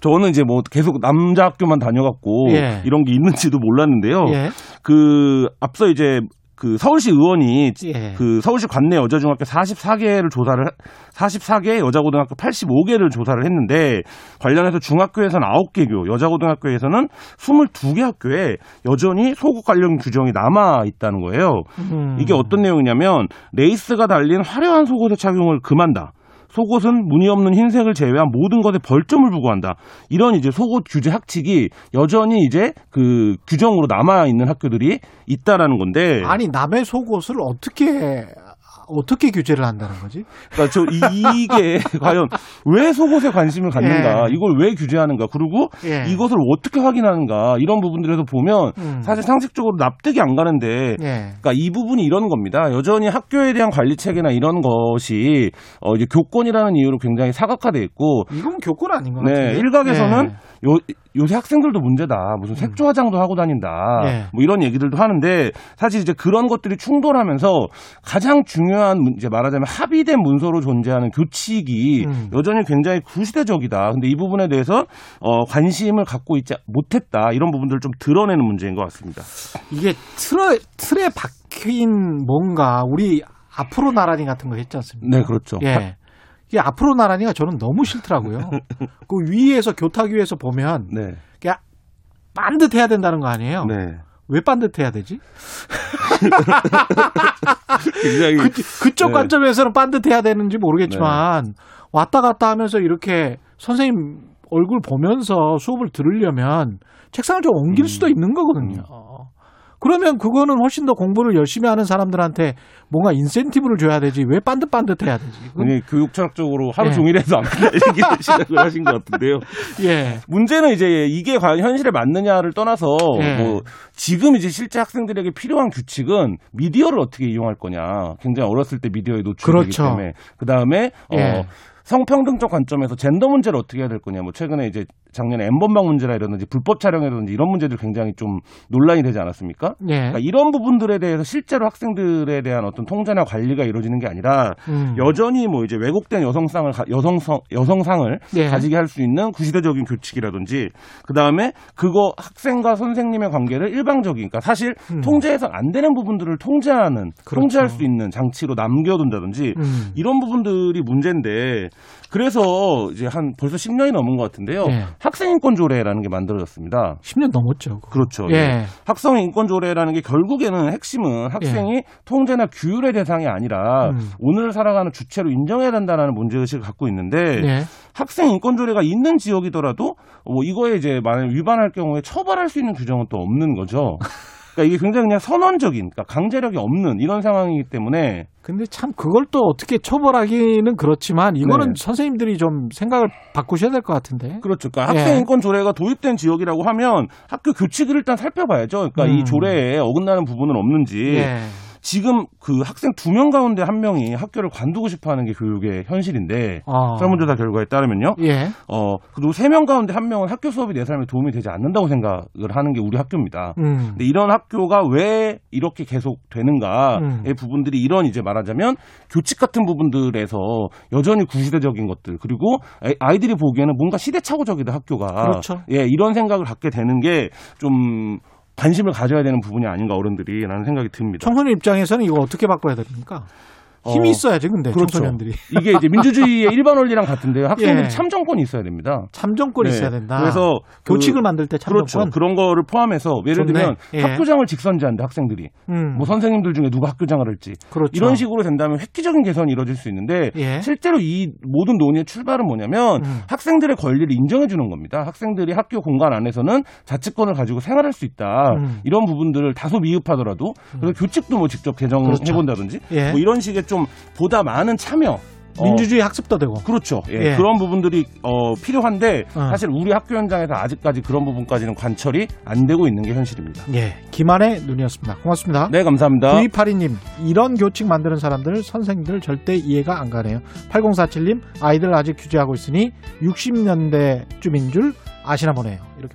저는 이제 뭐 계속 남자 학교만 다녀갖고 예. 이런 게 있는지도 몰랐는데요. 예. 그 앞서 이제 그 서울시 의원이 예. 그 서울시 관내 여자중학교 44개를 조사를 44개 여자고등학교 85개를 조사를 했는데 관련해서 중학교에서는 9개 교, 여자고등학교에서는 22개 학교에 여전히 속옷 관련 규정이 남아 있다는 거예요. 음. 이게 어떤 내용이냐면 레이스가 달린 화려한 속옷의 착용을 금한다. 속옷은 무늬 없는 흰색을 제외한 모든 것에 벌점을 부과한다. 이런 이제 속옷 규제 학칙이 여전히 이제 그 규정으로 남아 있는 학교들이 있다라는 건데. 아니 남의 속옷을 어떻게 어떻게 규제를 한다는 거지? 그러니까 저 이- 이게 과연 왜 속옷에 관심을 갖는가? 예. 이걸 왜 규제하는가? 그리고 예. 이것을 어떻게 확인하는가? 이런 부분들에서 보면 음. 사실 상식적으로 납득이 안 가는데 예. 그러니까 이 부분이 이런 겁니다. 여전히 학교에 대한 관리 체계나 이런 것이 어 이제 교권이라는 이유로 굉장히 사각화돼 있고 이건 교권 아닌 것 같은데. 네, 일각에서는 예. 요, 요새 학생들도 문제다. 무슨 색조 화장도 하고 다닌다. 예. 뭐 이런 얘기들도 하는데 사실 이제 그런 것들이 충돌하면서 가장 중요한 문- 이제 말하자면 합의된 문서로 존재하는 교칙이 음. 여전히 굉장히 구시대적이다. 근데 이 부분에 대해서 어, 관심을 갖고 있지 못했다. 이런 부분들을 좀 드러내는 문제인 것 같습니다. 이게 틀에 틀에 박힌 뭔가 우리 앞으로 나란히 같은 거 했지 않습니까? 네, 그렇죠. 예. 이게 앞으로 나란히가 저는 너무 싫더라고요. 그 위에서 교탁 위에서 보면 네. 그냥 반듯해야 된다는 거 아니에요? 네. 왜 반듯해야 되지? 굉장히 그, 그쪽 네. 관점에서는 반듯해야 되는지 모르겠지만 왔다 갔다 하면서 이렇게 선생님 얼굴 보면서 수업을 들으려면 책상을 좀 옮길 음. 수도 있는 거거든요. 그러면 그거는 훨씬 더 공부를 열심히 하는 사람들한테 뭔가 인센티브를 줘야 되지. 왜 반듯반듯해야 되지? 그건- 굉장히 교육 철학적으로 하루 예. 종일 해서 안 된다 이렇게 시작을 하신 것 같은데요. 예. 문제는 이제 이게 과연 현실에 맞느냐를 떠나서 예. 뭐 지금 이제 실제 학생들에게 필요한 규칙은 미디어를 어떻게 이용할 거냐. 굉장히 어렸을 때 미디어에 노출되기 그렇죠. 때문에 그 다음에 예. 어, 성평등적 관점에서 젠더 문제를 어떻게 해야 될 거냐. 뭐 최근에 이제 작년에 엠번방 문제라든지 불법 촬영이라든지 이런 문제들 굉장히 좀 논란이 되지 않았습니까? 예. 그러니까 이런 부분들에 대해서 실제로 학생들에 대한 어떤 통제나 관리가 이루어지는 게 아니라 음. 여전히 뭐 이제 왜곡된 여성상을 가- 여성성 여성상을 예. 가지게 할 수 있는 구시대적인 교칙이라든지 그 다음에 그거 학생과 선생님의 관계를 일방적인 그러니까 사실 음. 통제해서 안 되는 부분들을 통제하는 그렇죠. 통제할 수 있는 장치로 남겨둔다든지 음. 이런 부분들이 문제인데 그래서 이제 한 벌써 10년이 넘은 것 같은데요. 예. 학생인권조례라는 게 만들어졌습니다. 10년 넘었죠. 그거. 그렇죠. 예. 예. 학생 인권 조례라는 게 결국에는 핵심은 학생이 통제나 규율의 대상이 아니라 음. 오늘을 살아가는 주체로 인정해야 된다는 문제 의식을 갖고 있는데 예. 학생 인권 조례가 있는 지역이더라도 뭐 이거에 이제 만약 위반할 경우에 처벌할 수 있는 규정은 또 없는 거죠. 그러니까 이게 굉장히 그냥 선언적인, 그러니까 강제력이 없는 이런 상황이기 때문에 근데 참 그걸 또 어떻게 처벌하기는 그렇지만 이거는 네. 선생님들이 좀 생각을 바꾸셔야 될 것 같은데. 그렇죠. 그러니까 예. 학생 인권 조례가 도입된 지역이라고 하면 학교 교칙을 일단 살펴봐야죠. 그러니까 음. 이 조례에 어긋나는 부분은 없는지. 예. 지금 그 학생 두 명 가운데 한 명이 학교를 관두고 싶어 하는 게 교육의 현실인데 아. 설문조사 결과에 따르면요. 예. 어, 그리고 세 명 가운데 한 명은 학교 수업이 내 삶에 도움이 되지 않는다고 생각을 하는 게 우리 학교입니다. 음. 근데 이런 학교가 왜 이렇게 계속 되는가의 음. 부분들이 이런 이제 말하자면 교칙 같은 부분들에서 여전히 구시대적인 것들 그리고 아이- 아이들이 보기에는 뭔가 시대착오적이다 학교가 그렇죠. 예 이런 생각을 갖게 되는 게좀 관심을 가져야 되는 부분이 아닌가 어른들이라는 생각이 듭니다. 청소년 입장에서는 이거 어떻게 바꿔야 됩니까? 힘이 어, 있어야지 근데 그렇죠. 청소년들이 이게 이제 민주주의의 일반 원리랑 같은데요. 학생들이 예. 참정권이 있어야 됩니다. 참정권이 네. 있어야 된다. 그래서 교칙을 그- 만들 때 참정권. 그렇죠. 그런 거를 포함해서 예를 좋네. 들면 예. 학교장을 직선제한다 학생들이 음. 뭐 선생님들 중에 누가 학교장을 할지 그렇죠. 이런 식으로 된다면 획기적인 개선이 이루어질 수 있는데 예. 실제로 이 모든 논의의 출발은 뭐냐면 음. 학생들의 권리를 인정해 주는 겁니다. 학생들이 학교 공간 안에서는 자치권을 가지고 생활할 수 있다. 음. 이런 부분들을 다소 미흡하더라도 그래서 교칙도 뭐 직접 개정해 그렇죠. 본다든지 예. 뭐 이런 식의 좀 보다 많은 참여 어, 민주주의 학습도 되고. 그렇죠. 예, 예. 그런 부분들이 어, 필요한데 어. 사실 우리 학교 현장에서 아직까지 그런 부분까지는 관철이 안 되고 있는 게 현실입니다. 예. 김한의 눈이었습니다. 고맙습니다. 네, 감사합니다. V82님, 이런 교칙 만드는 사람들, 선생님들 절대 이해가 안 가네요. 8047님, 아이들 아직 규제하고 있으니 60년대쯤인 줄 아시나 보네요. 이렇게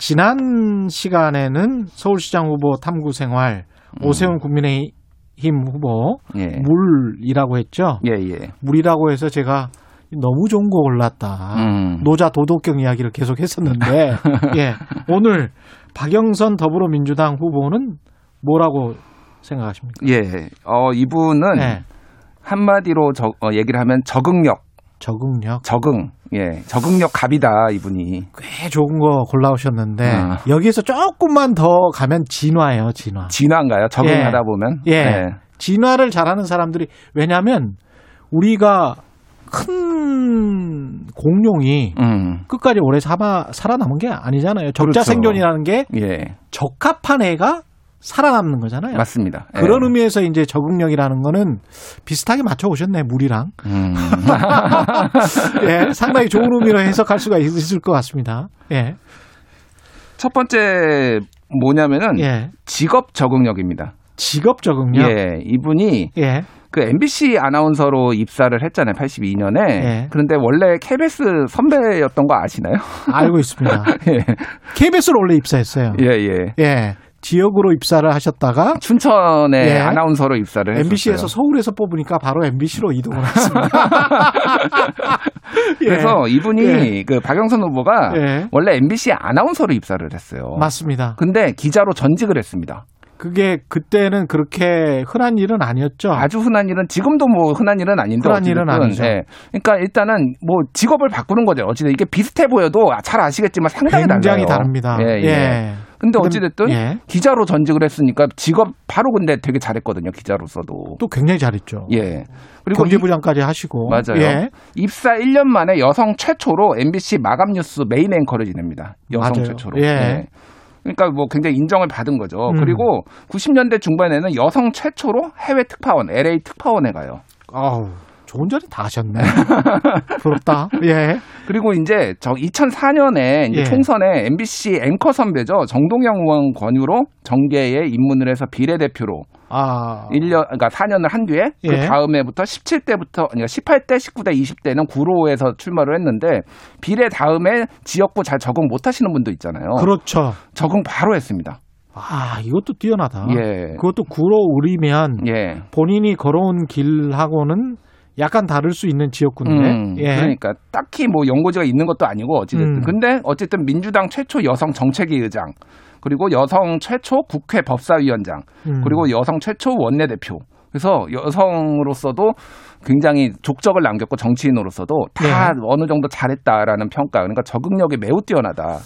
지난 시간에는 서울시장 후보 탐구 생활 오세훈 국민의힘 후보 예. 물이라고 했죠. 예, 예. 물이라고 해서 제가 너무 좋은 거 골랐다. 음. 노자 도덕경 이야기를 계속 했었는데 예. 오늘 박영선 더불어민주당 후보는 뭐라고 생각하십니까? 예. 어, 이분은 네. 한마디로 저, 어, 얘기를 하면 적응력. 적응력. 적응. 예. 적응력 갑이다, 이분이. 꽤 좋은 거 골라오셨는데 아. 여기서 조금만 더 가면 진화예요, 진화. 진화인가요? 적응하다 예. 보면? 예. 네. 진화를 잘하는 사람들이 왜냐하면 우리가 큰 공룡이 음. 끝까지 오래 살아, 살아남은 게 아니잖아요. 적자 그렇죠. 생존이라는 게 예. 적합한 애가 살아남는 거잖아요. 맞습니다. 예. 그런 의미에서 이제 적응력이라는 거는 비슷하게 맞춰 오셨네 물이랑. 음. 예, 상당히 좋은 의미로 해석할 수가 있을 것 같습니다. 예, 첫 번째 뭐냐면은 예. 직업 적응력입니다. 직업 적응력. 예. 이분이 예, 그 MBC 아나운서로 입사를 했잖아요. 82년에. 예. 그런데 원래 KBS 선배였던 거 아시나요? 알고 있습니다. 예. KBS로 원래 입사했어요. 예, 예. 예. 지역으로 입사를 하셨다가 춘천에 예. 아나운서로 입사를 했어요. MBC에서 서울에서 뽑으니까 바로 MBC로 이동을 했습니다. 예. 그래서 이분이 예. 그 박영선 후보가 예. 원래 MBC 아나운서로 입사를 했어요. 맞습니다. 근데 기자로 전직을 했습니다. 그게 그때는 그렇게 흔한 일은 아니었죠. 아주 흔한 일은 지금도 뭐 흔한 일은 아닌데 흔한 일은 아니죠. 예. 그러니까 일단은 뭐 직업을 바꾸는 거죠. 어찌됐든 이게 비슷해 보여도 잘 아시겠지만 상당히 굉장히 달라요. 다릅니다. 예, 예. 예. 근데 어찌됐든 예. 기자로 전직을 했으니까 직업 바로 근데 되게 잘했거든요. 기자로서도. 또 굉장히 잘했죠. 예. 그리고 경제부장까지 하시고 맞아요. 예. 입사 1년 만에 여성 최초로 MBC 마감 뉴스 메인 앵커를 지냅니다. 여성 맞아요. 최초로. 예. 그러니까 뭐 굉장히 인정을 받은 거죠. 음. 그리고 90년대 중반에는 여성 최초로 해외 특파원, LA 특파원에 가요. 아우 좋은 자리 다 하셨네. 부럽다. 예. 그리고 이제 저 2004년에 이제 예. 총선에 MBC 앵커 선배죠. 정동영 의원 권유로 정계에 입문을 해서 비례대표로 아 1년 그러니까 4년을 한 뒤에 그 예. 다음에부터 17대부터 그러니까 18대, 19대, 20대는 구로에서 출마를 했는데 비례 다음에 지역구 잘 적응 못 하시는 분도 있잖아요. 그렇죠. 적응 바로 했습니다. 아 이것도 뛰어나다. 예. 그것도 구로 우리면 예. 본인이 걸어온 길하고는 약간 다를 수 있는 지역구인데. 음, 예. 그러니까 딱히 뭐 연고지가 있는 것도 아니고 어찌됐든 음. 근데 어쨌든 민주당 최초 여성 정책위 의장 그리고 여성 최초 국회 법사위원장 음. 그리고 여성 최초 원내대표 그래서 여성으로서도 굉장히 족적을 남겼고 정치인으로서도 다 네. 어느 정도 잘했다라는 평가 그러니까 적응력이 매우 뛰어나다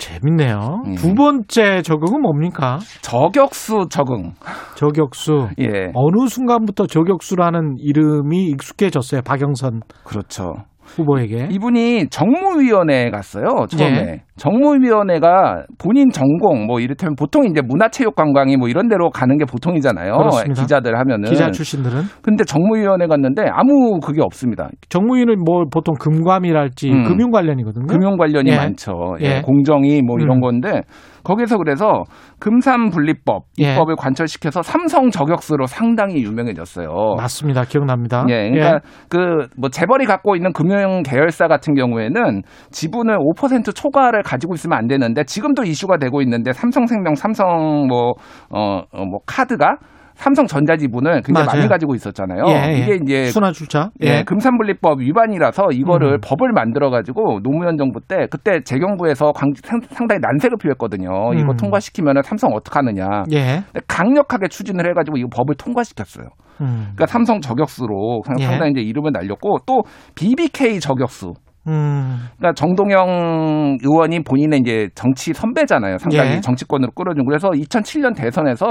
재밌네요. 음. 두 번째 적응은 뭡니까? 저격수 적응 저격수. 예 어느 순간부터 저격수라는 이름이 익숙해졌어요. 박영선 그렇죠 후보에게. 이분이 정무위원회에 갔어요 처음에 예. 정무위원회가 본인 전공 뭐 이를테면 보통 이제 문화체육관광이 뭐 이런 데로 가는 게 보통이잖아요 그렇습니다. 기자들 하면은 기자 출신들은 근데 정무위원회 갔는데 아무 그게 없습니다 정무위는 뭐 보통 금감이랄지 음. 금융 관련이거든요. 금융 관련이 예. 많죠 예, 예. 공정이 뭐 이런 음. 건데 거기서 그래서 금산분리법 예. 입법을 관철시켜서 삼성 저격수로 상당히 유명해졌어요. 맞습니다. 기억납니다. 예, 그러니까 그 뭐 재벌이 갖고 있는 금융 계열사 같은 경우에는 지분을 5% 초과를 가지고 있으면 안 되는데 지금도 이슈가 되고 있는데 삼성생명, 삼성 뭐어 뭐 카드가 삼성전자 지분을 굉장히 맞아요. 많이 가지고 있었잖아요. 예, 예. 이게 이제 순환 출자. 예, 금산분리법 위반이라서 이거를 음. 법을 만들어 가지고 노무현 정부 때 그때 재경부에서 강- 상- 상당히 난색을 표했거든요. 이거 음. 통과시키면은 삼성 어떡 하느냐. 예. 근데 강력하게 추진을 해가지고 이 법을 통과시켰어요. 음. 그러니까 삼성 저격수로 상- 예. 상당히 이제 이름을 날렸고 또 BBK 저격수. 음. 그러니까 정동영 의원이 본인의 이제 정치 선배잖아요. 상당히 예. 정치권으로 끌어준. 그래서 2007년 대선에서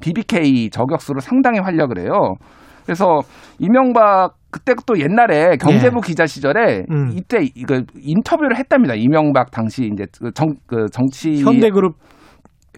BBK 저격수로 상당히 활약을 해요. 그래서 이명박 그때 또 옛날에 경제부 기자 시절에 예. 음. 이때 이거 인터뷰를 했답니다. 이명박 당시 이제 그 정, 그 정치 현대그룹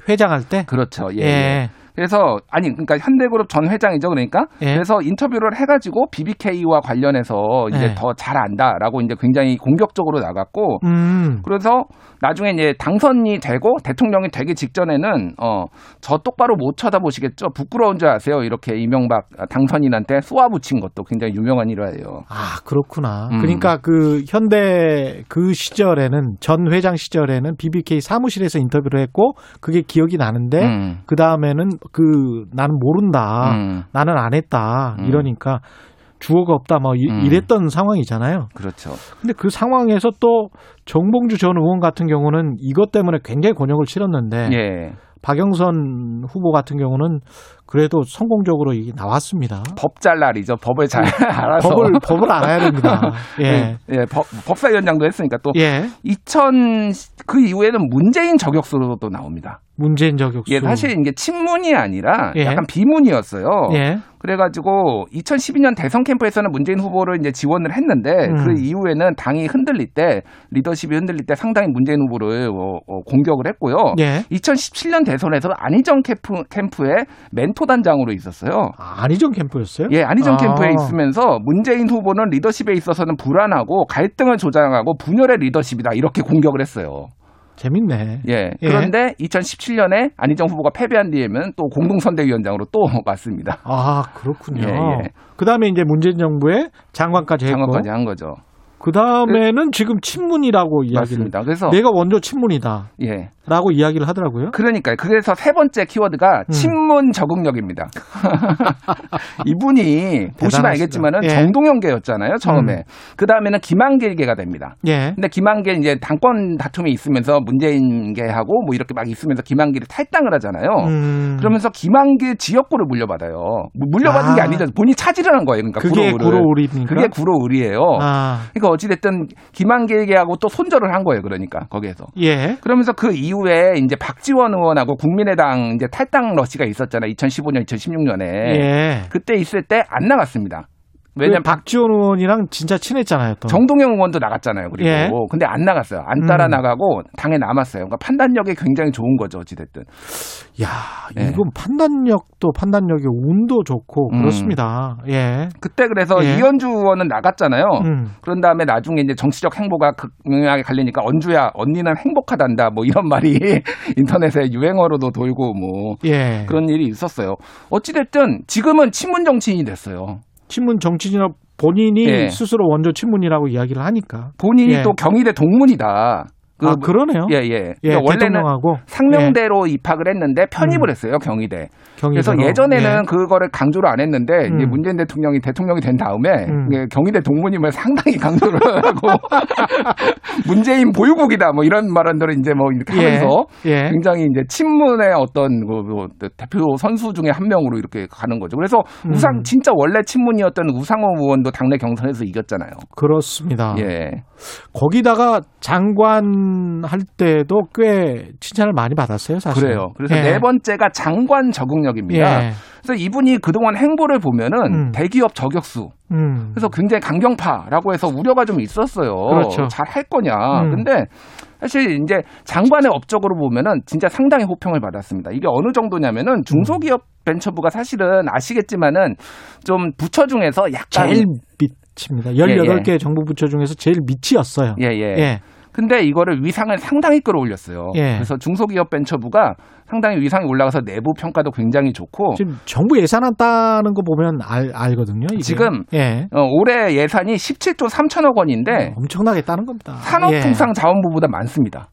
회장할 때. 그렇죠. 예. 예. 예. 그래서 아니 그러니까 현대그룹 전 회장이죠. 그러니까 예. 그래서 인터뷰를 해가지고 BBK와 관련해서 이제 예. 더잘 안다라고 이제 굉장히 공격적으로 나갔고 음. 그래서 나중에 이제 당선이 되고 대통령이 되기 직전에는 어 저 똑바로 못 쳐다보시겠죠. 부끄러운 줄 아세요. 이렇게 이명박 당선인한테 쏘아붙인 것도 굉장히 유명한 일화예요. 아, 그렇구나. 음. 그러니까 그 현대 그 시절에는 전 회장 시절에는 BBK 사무실에서 인터뷰를 했고 그게 기억이 나는데 음. 그 다음에는 그 나는 모른다. 음. 나는 안 했다. 음. 이러니까 주어가 없다. 뭐 이, 음. 이랬던 상황이잖아요. 그렇죠. 근데 그 상황에서 또 정봉주 전 의원 같은 경우는 이것 때문에 굉장히 곤욕을 치렀는데 예. 박영선 후보 같은 경우는 그래도 성공적으로 이게 나왔습니다. 법잘 날이죠. 법을 잘 알아서 법을 법을 알아야 됩니다. 예. 예, 예, 법, 법사위원장도 했으니까 또 예. 2000그 이후에는 문재인 저격수로도 나옵니다. 문재인 저격수. 예, 사실 이게 친문이 아니라 예. 약간 비문이었어요. 예. 그래가지고 2012년 대선 캠프에서는 문재인 후보를 이제 지원을 했는데 음. 그 이후에는 당이 흔들릴 때 리더십이 흔들릴 때 상당히 문재인 후보를 어, 어, 공격을 했고요. 예. 2017년 대선에서 안희정 캠프, 캠프의 멘토 단장으로 있었어요. 아, 안희정 캠프였어요? 예, 안희정 아. 캠프에 있으면서 문재인 후보는 리더십에 있어서는 불안하고 갈등을 조장하고 분열의 리더십이다 이렇게 공격을 했어요. 재밌네. 예. 그런데 2017년에 안희정 후보가 패배한 뒤에는 또 공동선대위원장으로 또 맞습니다. 아 그렇군요. 예, 예. 그다음에 이제 문재인 정부의 장관까지 했고. 장관까지 한 거죠. 그 다음에는 지금 친문이라고 이야기를. 맞습니다. 그래서 내가 먼저 친문이다. 예. 라고 이야기를 하더라고요. 그러니까요. 그래서 세 번째 키워드가 음. 친문 적응력입니다. 이분이 보시면. 알겠지만은 예. 정동영계였잖아요. 처음에. 음. 그 다음에는 김한길계가 됩니다. 예. 근데 김한길 이제 당권 다툼이 있으면서 문재인계하고 뭐 이렇게 막 있으면서 김한길이 탈당을 하잖아요. 음. 그러면서 김한길 지역구를 물려받아요. 뭐 물려받은 게 아. 아니죠. 본인이 차지를 한 거예요. 그러니까 그게 구로를. 구로울입니까? 그게 구로울이에요. 아. 그러니까 어찌됐든 김한길계하고 또 손절을 한 거예요. 그러니까 거기에서. 예. 그러면서 그 이후 에 이제 박지원 의원하고 국민의당 이제 탈당 러시가 있었잖아요. 2015년, 2016년에. 예. 그때 있을 때 안 나갔습니다. 왜냐면 박 박지원 의원이랑 진짜 친했잖아요. 또. 정동영 의원도 나갔잖아요. 그리고 예. 근데 안 나갔어요. 안 따라 음. 나가고 당에 남았어요. 그러니까 판단력이 굉장히 좋은 거죠. 어찌됐든. 야, 예. 이건 판단력도 판단력이 운도 좋고 음. 그렇습니다. 예. 그때 그래서 예. 이현주 의원은 나갔잖아요. 음. 그런 다음에 나중에 이제 정치적 행보가 극명하게 갈리니까 언주야 언니는 행복하단다 뭐 이런 말이 인터넷에 유행어로도 돌고 뭐 예. 그런 일이 있었어요. 어찌됐든 지금은 친문 정치인이 됐어요. 친문 정치인이나 본인이 예. 스스로 원조 친문이라고 이야기를 하니까. 본인이 예. 또 경희대 동문이다. 아, 그러네요. 예, 예. 예, 그러니까 원래는 대통령하고. 상명대로 입학을 했는데 편입을 음. 했어요, 경희대. 그래서 예전에는 예. 그거를 강조를 안 했는데 이제 음. 문재인 대통령이 대통령이 된 다음에 음. 경희대 동문임을 상당히 강조를 하고 문재인 보유국이다 뭐 이런 말들을 이제 뭐 이렇게 예. 하면서 예. 굉장히 이제 친문의 어떤 그, 뭐 대표 선수 중에 한 명으로 이렇게 가는 거죠. 그래서 음. 우상 진짜 원래 친문이었던 우상호 의원도 당내 경선에서 이겼잖아요. 그렇습니다. 예. 거기다가 장관 할 때도 꽤 칭찬을 많이 받았어요, 사실. 그래요. 그래서 예. 네 번째가 장관 적응 력입니다. 예. 그래서 이분이 그동안 행보를 보면은 음. 대기업 저격수. 음. 그래서 굉장히 강경파라고 해서 우려가 좀 있었어요. 그렇죠. 잘할 거냐. 음. 근데 사실 이제 장관의 업적으로 보면은 진짜 상당히 호평을 받았습니다. 이게 어느 정도냐면은 중소기업 벤처부가 사실은 아시겠지만은 좀 부처 중에서 약간 제일 밑입니다. 18개 정부 부처 중에서 제일 밑이었어요. 예, 예. 예. 근데 이거를 위상을 상당히 끌어올렸어요. 예. 그래서 중소기업 벤처부가 상당히 위상이 올라가서 내부 평가도 굉장히 좋고 지금 정부 예산안 따는 거 보면 알, 알거든요. 이게. 지금 예. 어, 올해 예산이 17조 3천억 원인데 엄청나게 따는 겁니다. 예. 산업통상 자원부보다 많습니다.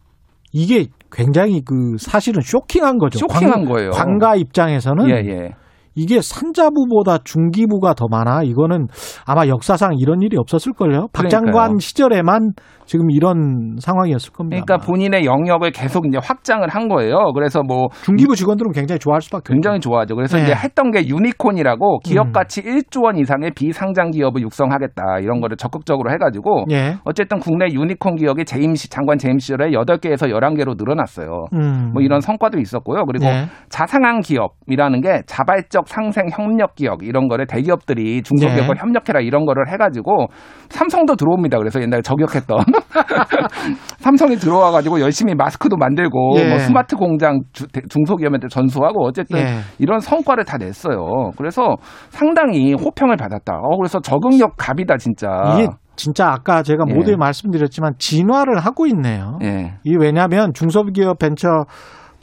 이게 굉장히 그 사실은 쇼킹한 거죠. 쇼킹한 거예요. 관가 입장에서는 예, 예. 이게 산자부보다 중기부가 더 많아. 이거는 아마 역사상 이런 일이 없었을걸요. 박 장관 그러니까요. 시절에만 지금 이런 상황이었을 겁니다. 그러니까 본인의 영역을 계속 이제 확장을 한 거예요. 그래서 뭐 중기부 직원들은 굉장히 좋아할 수밖에 굉장히 좋아하죠. 그래서 네. 이제 했던 게 유니콘이라고 기업 음. 가치 1조 원 이상의 비상장 기업을 육성하겠다 이런 거를 적극적으로 해가지고 예. 어쨌든 국내 유니콘 기업이 재임 시 장관 재임 시절에 8개에서 11개로 늘어났어요. 음. 뭐 이런 성과도 있었고요. 그리고 예. 자상한 기업이라는 게 자발적 상생 협력 기업 이런 거를 대기업들이 중소기업과 네. 협력해라 이런 거를 해가지고 삼성도 들어옵니다. 그래서 옛날에 저격했던 삼성이 들어와 가지고 열심히 마스크도 만들고 예. 뭐 스마트 공장 주- 대- 중소기업한테 전수하고 어쨌든 예. 이런 성과를 다 냈어요. 그래서 상당히 호평을 받았다. 어, 그래서 적응력 갑이다 진짜. 이게 진짜 아까 제가 예. 모두에 말씀드렸지만 진화를 하고 있네요. 예. 이 왜냐하면 중소기업 벤처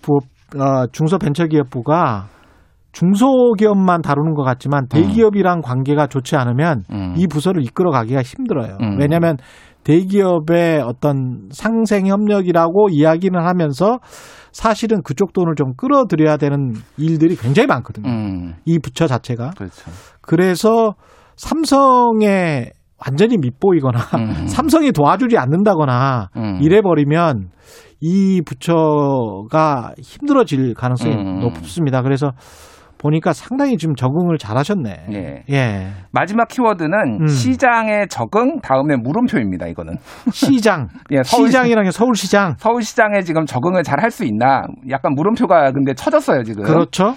부 어, 중소벤처기업부가 중소기업만 다루는 것 같지만 대기업이랑 관계가 좋지 않으면 음. 이 부서를 이끌어 가기가 힘들어요. 음. 왜냐하면 대기업의 어떤 상생 협력이라고 이야기는 하면서 사실은 그쪽 돈을 좀 끌어들여야 되는 일들이 굉장히 많거든요. 음. 이 부처 자체가. 그렇죠. 그래서 삼성에 완전히 밑보이거나 음. 삼성이 도와주지 않는다거나 음. 이래 버리면 이 부처가 힘들어질 가능성이 음. 높습니다. 그래서 보니까 상당히 지금 적응을 잘하셨네. 예. 예. 마지막 키워드는 음. 시장의 적응 다음에 물음표입니다. 이거는 시장. 예, 서울- 시장이라는 게 서울시장. 서울시장에 지금 적응을 잘 할 수 있나? 약간 물음표가 근데 쳐졌어요 지금. 그렇죠.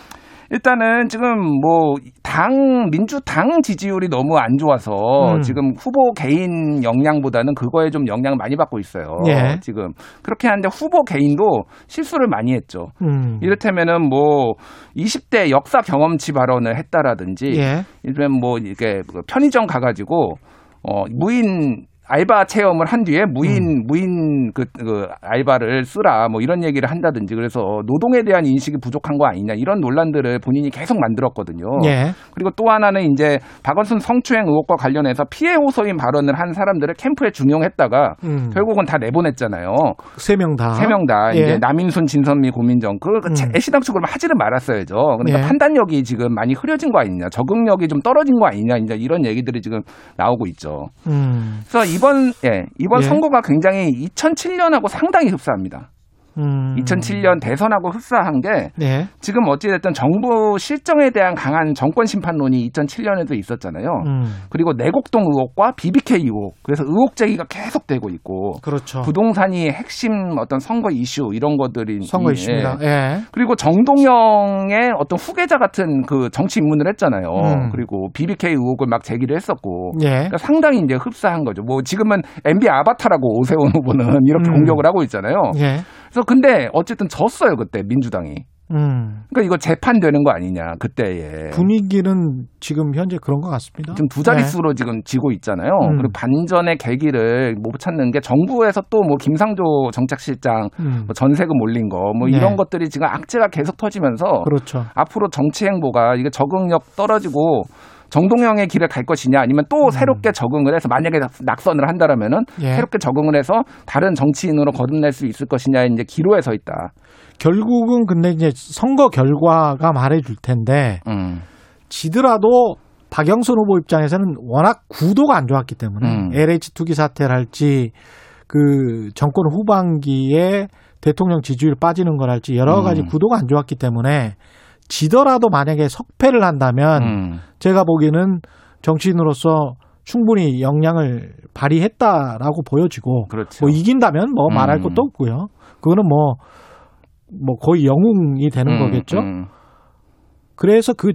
일단은 지금 뭐 당 민주당 지지율이 너무 안 좋아서 음. 지금 후보 개인 역량보다는 그거에 좀 영향을 많이 받고 있어요. 예. 지금 그렇게 하는데 후보 개인도 실수를 많이 했죠. 음. 이를테면은 뭐 20대 역사 경험치 발언을 했다라든지 예. 이를테면 뭐 이렇게 편의점 가가지고 어 무인 알바 체험을 한 뒤에 무인 무인 그, 그 알바를 쓰라 뭐 이런 얘기를 한다든지 그래서 노동에 대한 인식이 부족한 거 아니냐 이런 논란들을 본인이 계속 만들었거든요. 예. 그리고 또 하나는 이제 박원순 성추행 의혹과 관련해서 피해 호소인 발언을 한 사람들을 캠프에 중용했다가 음. 결국은 다 내보냈잖아요. 세 명 다. 세 명 다 예. 이제 남인순, 진선미, 고민정 그 음. 애시당초 그러면 하지를 말았어야죠. 그러니까 예. 판단력이 지금 많이 흐려진 거 아니냐, 적응력이 좀 떨어진 거 아니냐, 이제 이런 얘기들이 지금 나오고 있죠. 음. 그래서 이번 예 이번 예. 선거가 굉장히 2007년하고 상당히 흡사합니다. 음. 2007년 대선하고 흡사한 게 네. 지금 어찌됐든 정부 실정에 대한 강한 정권 심판론이 2007년에도 있었잖아요. 음. 그리고 내곡동 의혹과 BBK 의혹. 그래서 의혹 제기가 계속되고 있고. 그렇죠. 부동산이 핵심 어떤 선거 이슈 이런 것들이 선거 이슈입니다. 예. 그리고 정동영의 어떤 후계자 같은 그 정치 입문을 했잖아요. 음. 그리고 BBK 의혹을 막 제기를 했었고. 예. 그러니까 상당히 이제 흡사한 거죠. 뭐 지금은 MB 아바타라고 오세훈 후보는 이렇게 음. 공격을 하고 있잖아요. 예. 그래서 근데 어쨌든 졌어요 그때 민주당이. 음. 그러니까 이거 재판되는 거 아니냐 그때에. 분위기는 지금 현재 그런 것 같습니다. 지금 두 자릿수로 지금 지고 있잖아요. 네. 음. 그리고 반전의 계기를 못 찾는 게 정부에서 또 뭐 김상조 정책실장 음. 뭐 전세금 올린 거뭐 네. 이런 것들이 지금 악재가 계속 터지면서 그렇죠. 앞으로 정치 행보가 이게 적응력 떨어지고 정동영의 길을 갈 것이냐 아니면 음. 또 새롭게 적응을 해서 만약에 낙선을 한다라면은 예. 새롭게 적응을 해서 다른 정치인으로 거듭날 수 있을 것이냐 이제 기로에 서 있다. 결국은 근데 이제 선거 결과가 말해줄 텐데 음. 지더라도 박영선 후보 입장에서는 워낙 구도가 안 좋았기 때문에 음. LH 투기 사태를 할지 그 정권 후반기에 대통령 지지율 빠지는 걸 할지 여러 가지 음. 구도가 안 좋았기 때문에 지더라도 만약에 석패를 한다면 음. 제가 보기에는 정치인으로서 충분히 역량을 발휘했다라고 보여지고 그렇죠. 뭐 이긴다면 뭐 말할 음. 것도 없고요. 그거는 뭐, 뭐 거의 영웅이 되는 음, 거겠죠. 음. 그래서 그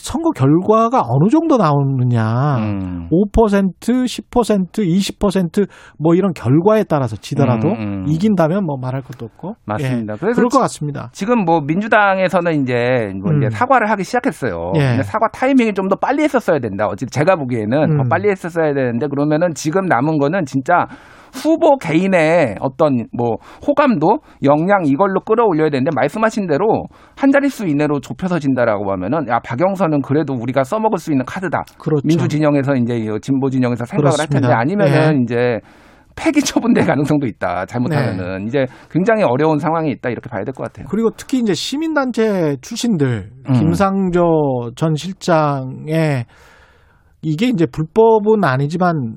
선거 결과가 어느 정도 나오느냐. 음. 5%, 10%, 20%뭐 이런 결과에 따라서 지더라도 음, 음. 이긴다면 뭐 말할 것도 없고. 맞습니다. 예, 그래서 그럴 것 지- 같습니다. 지금 뭐 민주당에서는 이제 뭐 음. 이제 사과를 하기 시작했어요. 예. 근데 사과 타이밍이 좀 더 빨리 했었어야 된다. 어찌 제가 보기에는 음. 더 빨리 했었어야 되는데 그러면은 지금 남은 거는 진짜 후보 개인의 어떤 뭐 호감도 역량 이걸로 끌어올려야 되는데 말씀하신 대로 한 자릿수 이내로 좁혀서 진다라고 하면은 야 박영선은 그래도 우리가 써먹을 수 있는 카드다. 그렇죠. 민주 진영에서 이제 이 진보 진영에서 생각을 할 텐데 그렇습니다. 아니면은 예. 이제 폐기 처분될 가능성도 있다. 잘못하면은 네. 이제 굉장히 어려운 상황이 있다 이렇게 봐야 될 것 같아요. 그리고 특히 이제 시민단체 출신들 음. 김상조 전 실장의 이게 이제 불법은 아니지만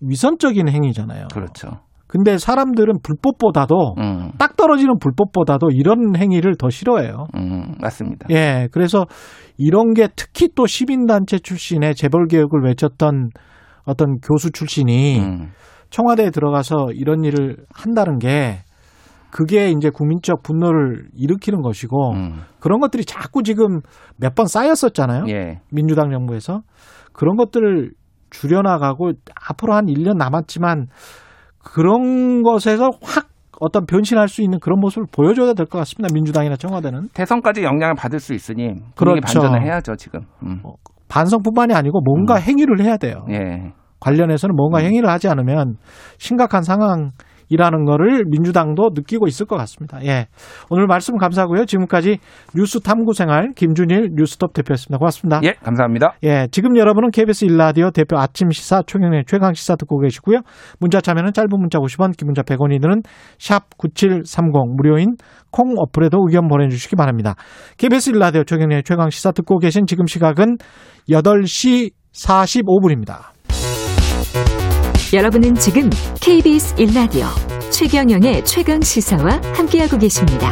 위선적인 행위잖아요. 그렇죠. 근데 사람들은 불법보다도 음, 딱 떨어지는 불법보다도 이런 행위를 더 싫어해요. 음, 맞습니다. 예, 그래서 이런 게 특히 또 시민단체 출신의 재벌 개혁을 외쳤던 어떤 교수 출신이 음, 청와대에 들어가서 이런 일을 한다는 게 그게 이제 국민적 분노를 일으키는 것이고 음, 그런 것들이 자꾸 지금 몇 번 쌓였었잖아요. 예, 민주당 정부에서 그런 것들을 줄여나가고 앞으로 한 1년 남았지만 그런 것에서 확 어떤 변신할 수 있는 그런 모습을 보여줘야 될 것 같습니다. 민주당이나 청와대는 대선까지 영향을 받을 수 있으니 그렇죠. 반전을 해야죠 지금. 음, 반성뿐만이 아니고 뭔가 행위를 해야 돼요. 예, 관련해서는 뭔가 행위를 하지 않으면 심각한 상황 이라는 거를 민주당도 느끼고 있을 것 같습니다. 예. 오늘 말씀 감사하고요. 지금까지 뉴스 탐구 생활 김준일 뉴스톱 대표였습니다. 고맙습니다. 예, 감사합니다. 예, 지금 여러분은 KBS 일라디오 대표 아침 시사 최경의 최강 시사 듣고 계시고요. 문자 참여는 짧은 문자 50원, 긴 문자 100원이 드는 샵 9730 무료인 콩 어플에도 의견 보내 주시기 바랍니다. KBS 일라디오 최경의 최강 시사 듣고 계신 지금 시각은 8시 45분입니다. 여러분은 지금 KBS 1라디오 최경영의 최강 시사와 함께하고 계십니다.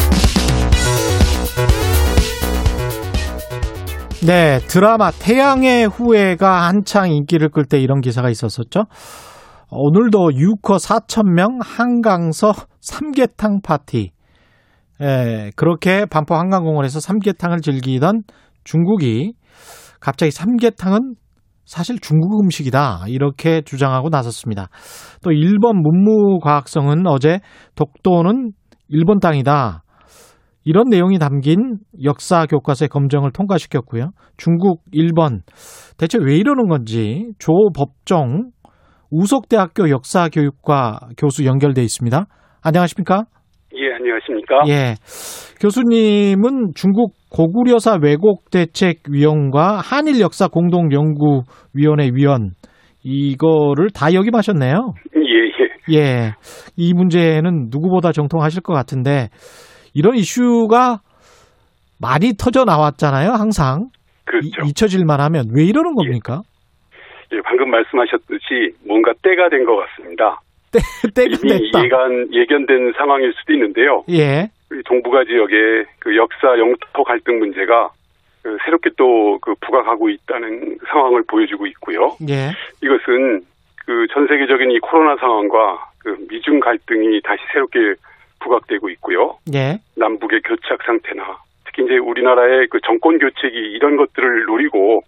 네, 드라마 태양의 후예가 한창 인기를 끌 때 이런 기사가 있었었죠. 오늘도 유커 4천명 한강서 삼계탕 파티. 예, 그렇게 반포 한강공원에서 삼계탕을 즐기던 중국이 갑자기 삼계탕은 사실 중국 음식이다. 이렇게 주장하고 나섰습니다. 또 일본 문무과학성은 어제 독도는 일본 땅이다. 이런 내용이 담긴 역사 교과서의 검정을 통과시켰고요. 중국, 일본 대체 왜 이러는 건지 조 법정 우석대학교 역사교육과 교수 연결돼 있습니다. 안녕하십니까? 예, 안녕하십니까? 예. 교수님은 중국 고구려사 왜곡 대책 위원과 한일 역사 공동 연구 위원회 위원 이거를 다 역임하셨네요. 예, 예. 예. 이 문제는 누구보다 정통하실 것 같은데 이런 이슈가 많이 터져 나왔잖아요, 항상. 그렇죠. 이- 잊혀질만 하면 왜 이러는 겁니까? 예, 방금 말씀하셨듯이 뭔가 때가 된 것 같습니다. 때가 이미 됐다. 예간, 예견된 상황일 수도 있는데요. 예. 동북아 지역의 그 역사 영토 갈등 문제가 그 새롭게 또 그 부각하고 있다는 상황을 보여주고 있고요. 예. 이것은 그 전 세계적인 이 코로나 상황과 그 미중 갈등이 다시 새롭게 부각되고 있고요. 예. 남북의 교착 상태나 특히 이제 우리나라의 그 정권 교체기 이런 것들을 노리고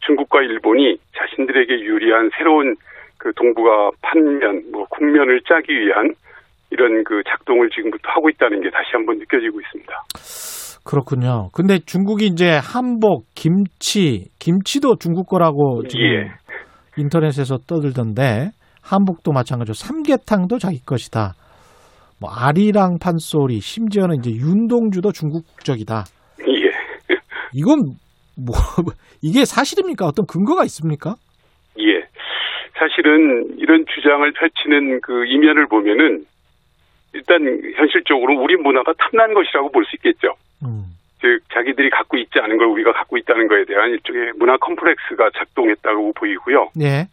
중국과 일본이 자신들에게 유리한 새로운 그 동북아 판면, 뭐 국면을 짜기 위한 이런 그 작동을 지금부터 하고 있다는 게 다시 한번 느껴지고 있습니다. 그렇군요. 근데 중국이 이제 한복, 김치, 김치도 중국 거라고 지금 예. 인터넷에서 떠들던데 한복도 마찬가지로 삼계탕도 자기 것이다. 뭐 아리랑 판소리, 심지어는 이제 윤동주도 중국 국적이다. 예. 이건 뭐 이게 사실입니까? 어떤 근거가 있습니까? 예. 사실은 이런 주장을 펼치는 그 이면을 보면은 일단 현실적으로 우리 문화가 탐난 것이라고 볼 수 있겠죠. 즉 자기들이 갖고 있지 않은 걸 우리가 갖고 있다는 것에 대한 일종의 문화 컴플렉스가 작동했다고 보이고요. 예.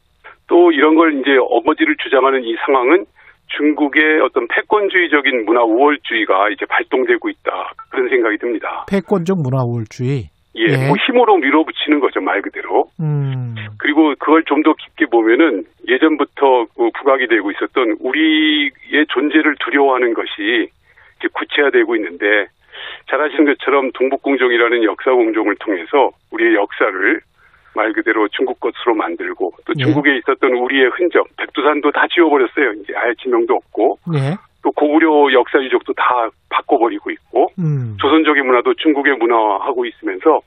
또 이런 걸 이제 어거지를 주장하는 이 상황은 중국의 어떤 패권주의적인 문화 우월주의가 이제 발동되고 있다 그런 생각이 듭니다. 패권적 문화 우월주의. 예, 예. 뭐 힘으로 밀어붙이는 거죠 말 그대로. 음. 그리고 그걸 좀 더 깊게 보면은 예전부터 그 부각이 되고 있었던 우리의 존재를 두려워하는 것이 이제 구체화되고 있는데 잘 아시는 것처럼 동북공정이라는 역사 공정을 통해서 우리의 역사를 말 그대로 중국 것으로 만들고 또 예. 중국에 있었던 우리의 흔적, 백두산도 다 지워버렸어요. 이제 아예 지명도 없고 예. 또 고구려 역사 유적도 다 바꿔버리고 있고 음. 조선적인 문화도 중국의 문화화하고 있으면서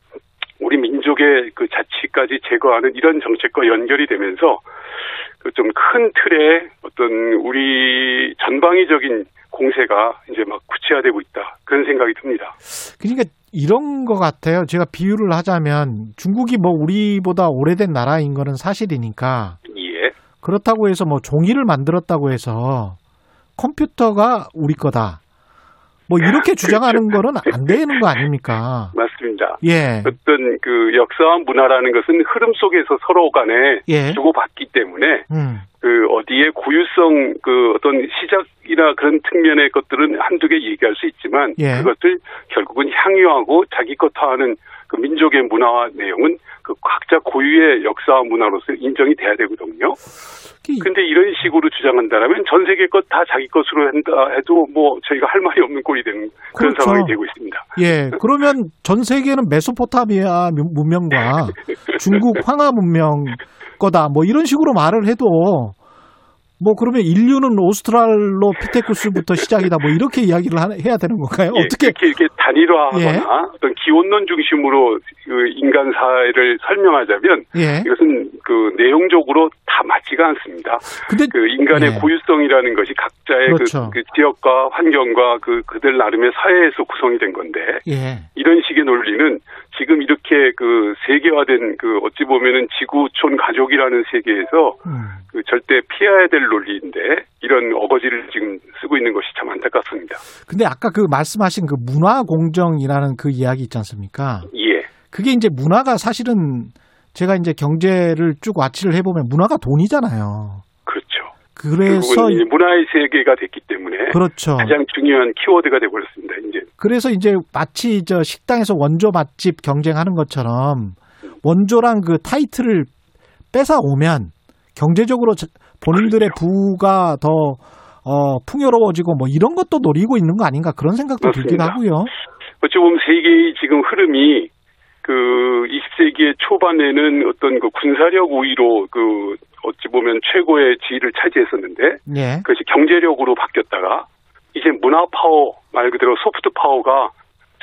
우리 민족의 그 자치까지 제거하는 이런 정책과 연결이 되면서 그 좀 큰 틀의 어떤 우리 전방위적인 공세가 이제 막 구체화되고 있다 그런 생각이 듭니다. 그러니까 이런 것 같아요. 제가 비유를 하자면 중국이 뭐 우리보다 오래된 나라인 거는 사실이니까 예. 그렇다고 해서 뭐 종이를 만들었다고 해서 컴퓨터가 우리 거다. 뭐 이렇게 주장하는 거는 안 되는 거 아닙니까? 맞습니다. 예. 어떤 그 역사와 문화라는 것은 흐름 속에서 서로 간에 예. 주고받기 때문에 음. 그 어디에 고유성 그 어떤 시작이나 그런 측면의 것들은 한두 개 얘기할 수 있지만 예. 그것을 결국은 향유하고 자기 것화하는 그 민족의 문화와 내용은 그 각자 고유의 역사와 문화로서 인정이 돼야 되거든요. 근데 이런 식으로 주장한다면 전 세계 것 다 자기 것으로 한다 해도 뭐 저희가 할 말이 없는 꼴이 되는 그런 그렇죠. 상황이 되고 있습니다. 예. 그러면 전 세계는 메소포타미아 문명과 중국 황하 문명 거다. 뭐 이런 식으로 말을 해도 뭐 그러면 인류는 오스트랄로 피테쿠스부터 시작이다. 뭐 이렇게 이야기를 하- 해야 되는 건가요? 예, 어떻게 이렇게 이렇게 단일화하거나 예. 어떤 기원론 중심으로 그 인간 사회를 설명하자면 예. 이것은 그 내용적으로 다 맞지가 않습니다. 근데 그 인간의 예. 고유성이라는 것이 각자의 그렇죠. 그, 그 지역과 환경과 그 그들 나름의 사회에서 구성이 된 건데 예. 이런 식의 논리는 지금 이렇게 그 세계화된 그 어찌 보면은 지구촌 가족이라는 세계에서 음. 그 절대 피해야 될 논리인데 이런 어거지를 지금 쓰고 있는 것이 참 안타깝습니다. 근데 아까 그 말씀하신 그 문화 공정이라는 그 이야기 있지 않습니까? 예. 그게 이제 문화가 사실은 제가 이제 경제를 쭉 와치를 해보면 문화가 돈이잖아요. 그렇죠. 그래서 이제 문화의 세계가 됐기 때문에 그렇죠. 가장 중요한 키워드가 되버렸습니다. 이제 그래서 이제 마치 저 식당에서 원조 맛집 경쟁하는 것처럼 원조랑 그 타이틀을 뺏어 오면 경제적으로 자- 본인들의 부가 더 어, 풍요로워지고 뭐 이런 것도 노리고 있는 거 아닌가 그런 생각도 들기도. 하고요. 어찌 보면 세계의 지금 흐름이 그 20세기의 초반에는 어떤 그 군사력 우위로 그 어찌 보면 최고의 지위를 차지했었는데 예. 그것이 경제력으로 바뀌었다가 이제 문화 파워 말 그대로 소프트 파워가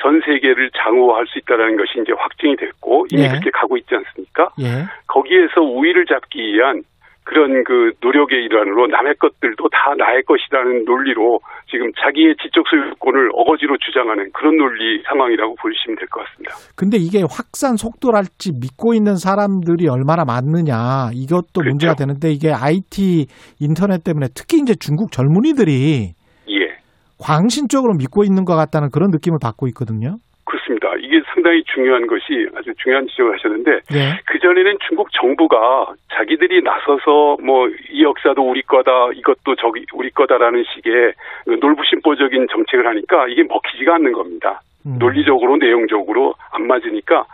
전 세계를 장우할 수 있다는 것이 이제 확증이 됐고 이미 예. 그렇게 가고 있지 않습니까? 예. 거기에서 우위를 잡기 위한 그런 그 노력의 일환으로 남의 것들도 다 나의 것이라는 논리로 지금 자기의 지적 소유권을 어거지로 주장하는 그런 논리 상황이라고 보시면 될 것 같습니다. 근데 이게 확산 속도랄지 믿고 있는 사람들이 얼마나 많느냐 이것도 그렇죠. 문제가 되는데 이게 IT 인터넷 때문에 특히 이제 중국 젊은이들이 예. 광신적으로 믿고 있는 것 같다는 그런 느낌을 받고 있거든요. 그렇습니다. 이게 상당히 중요한 것이 아주 중요한 지적을 하셨는데 예. 그 전에는 중국 정부가 자기들이 나서서 뭐 이 역사도 우리 거다 이것도 저기 우리 거다라는 식의 그 놀부심보적인 정책을 하니까 이게 먹히지가 않는 겁니다. 음. 논리적으로 내용적으로 안 맞으니까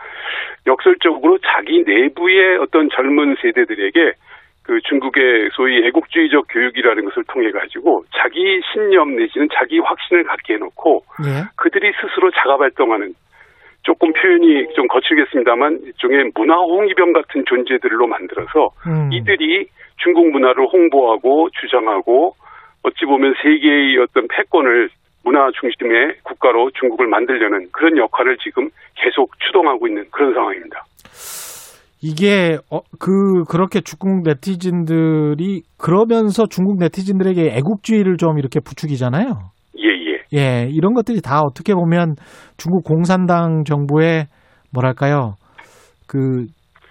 역설적으로 자기 내부의 어떤 젊은 세대들에게 그 중국의 소위 애국주의적 교육이라는 것을 통해 가지고 자기 신념 내지는 자기 확신을 갖게 해놓고 예. 그들이 스스로 자가 발동하는 조금 표현이 좀 거칠겠습니다만 일종의 문화 홍위병 같은 존재들로 만들어서 음. 이들이 중국 문화를 홍보하고 주장하고 어찌 보면 세계의 어떤 패권을 문화 중심의 국가로 중국을 만들려는 그런 역할을 지금 계속 추동하고 있는 그런 상황입니다. 이게 어, 그 그렇게 중국 네티즌들이 그러면서 중국 네티즌들에게 애국주의를 좀 이렇게 부추기잖아요. 예, 예. 예, 이런 것들이 다 어떻게 보면 중국 공산당 정부의 뭐랄까요? 그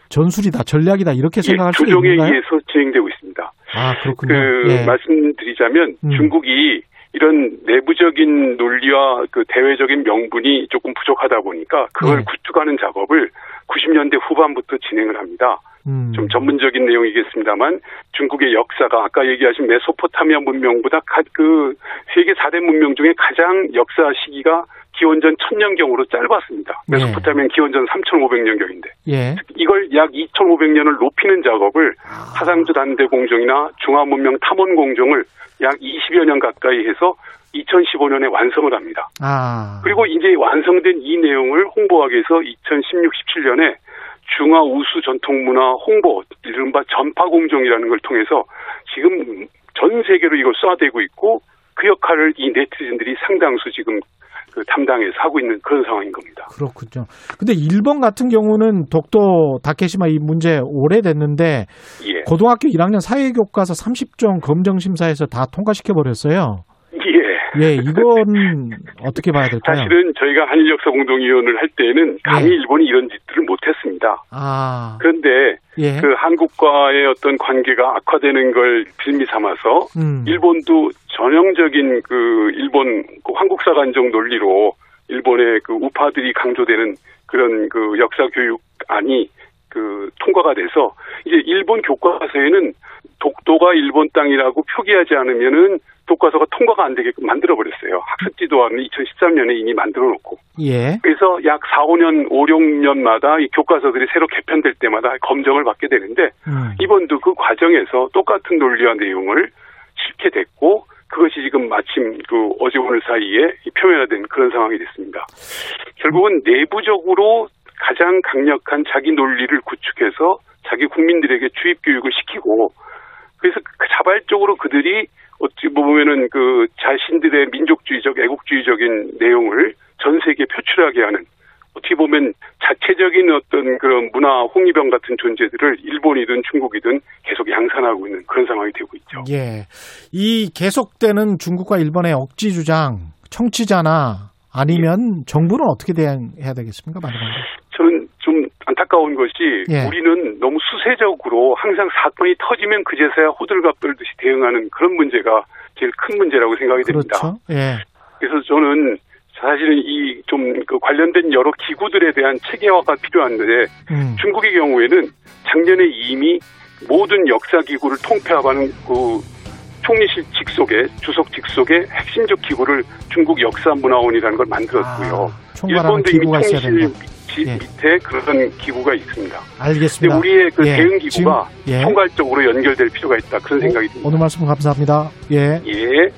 전술이다, 전략이다 이렇게 생각할 예, 수 조정에 있는가요? 의해서 진행되고 있습니다. 아, 그렇군요. 그 예. 말씀드리자면 음. 중국이 이런 내부적인 논리와 그 대외적인 명분이 조금 부족하다 보니까 그걸 네. 구축하는 작업을 90년대 후반부터 진행을 합니다. 음. 좀 전문적인 내용이겠습니다만 중국의 역사가 아까 얘기하신 메소포타미아 문명보다 가- 그 세계 4대 문명 중에 가장 역사 시기가 기원전 1000년경으로 짧았습니다. 네. 메소포타미아는 기원전 3500년경인데 예. 이걸 약 2500년을 높이는 작업을 아. 하상주 단대 공정이나 중화문명 탐원 공정을 약 20여 년 가까이 해서 2015년에 완성을 합니다. 아. 그리고 이제 완성된 이 내용을 홍보하기 위해서 2016, 17년에 중화 우수 전통문화 홍보, 이른바 전파 공정이라는 걸 통해서 지금 전 세계로 이걸 쏴대고 있고 그 역할을 이 네티즌들이 상당수 지금 그 담당해서 하고 있는 그런 상황인 겁니다. 그렇군요. 근데 일본 같은 경우는 독도 다케시마 이 문제 오래됐는데 예. 고등학교 1학년 사회교과서 30종 검정 심사에서 다 통과시켜 버렸어요. 예. 예, 이건 어떻게 봐야 될까요? 사실은 저희가 한일역사 공동위원을 할 때는 감히 네. 일본이 이런 짓들을 못했습니다. 아, 그런데 예. 그 한국과의 어떤 관계가 악화되는 걸 빌미 삼아서 음. 일본도 전형적인 그 일본 그 한국사 간정 논리로 일본의 그 우파들이 강조되는 그런 그 역사 교육안이 그 통과가 돼서 이제 일본 교과서에는 독도가 일본 땅이라고 표기하지 않으면은 교과서가 통과가 안 되게끔 만들어 버렸어요. 학습 지도안을 2013년에 이미 만들어 놓고. 예. 그래서 약 4, 5년, 5, 6년마다 이 교과서들이 새로 개편될 때마다 검정을 받게 되는데 음. 이번도 그 과정에서 똑같은 논리와 내용을 실게 됐고 그것이 지금 마침 그 어제 오늘 사이에 이 표면화된 그런 상황이 됐습니다. 결국은 내부적으로 가장 강력한 자기 논리를 구축해서 자기 국민들에게 주입 교육을 시키고 그래서 그 자발적으로 그들이 어찌 보면은 그 자신들의 민족주의적 애국주의적인 내용을 전 세계에 표출하게 하는 어떻게 보면 자체적인 어떤 그런 문화 홍위병 같은 존재들을 일본이든 중국이든 계속 양산하고 있는 그런 상황이 되고 있죠. 예. 이 계속되는 중국과 일본의 억지 주장, 청취자나 아니면 정부는 어떻게 대응해야 되겠습니까? 마지막으로. 저는 좀 안타까운 것이 예. 우리는 너무 수세적으로 항상 사건이 터지면 그제서야 호들갑 떨듯이 대응하는 그런 문제가 제일 큰 문제라고 생각이 됩니다. 그렇죠. 예. 그래서 저는 사실은 이 좀 그 관련된 여러 기구들에 대한 체계화가 필요한데 음. 중국의 경우에는 작년에 이미 모든 역사 기구를 통폐합하는 그 총리실 직속에 주석 직속에 핵심적 기구를 중국 역사문화원이라는 걸 만들었고요. 아, 일본도 이미 총리실 미- 예. 밑에 그런 기구가 있습니다. 알겠습니다. 우리의 그 예. 대응 기구가 지금- 예. 총괄적으로 연결될 필요가 있다 그런 생각이 듭니다. 오늘 말씀 감사합니다. 예. 예.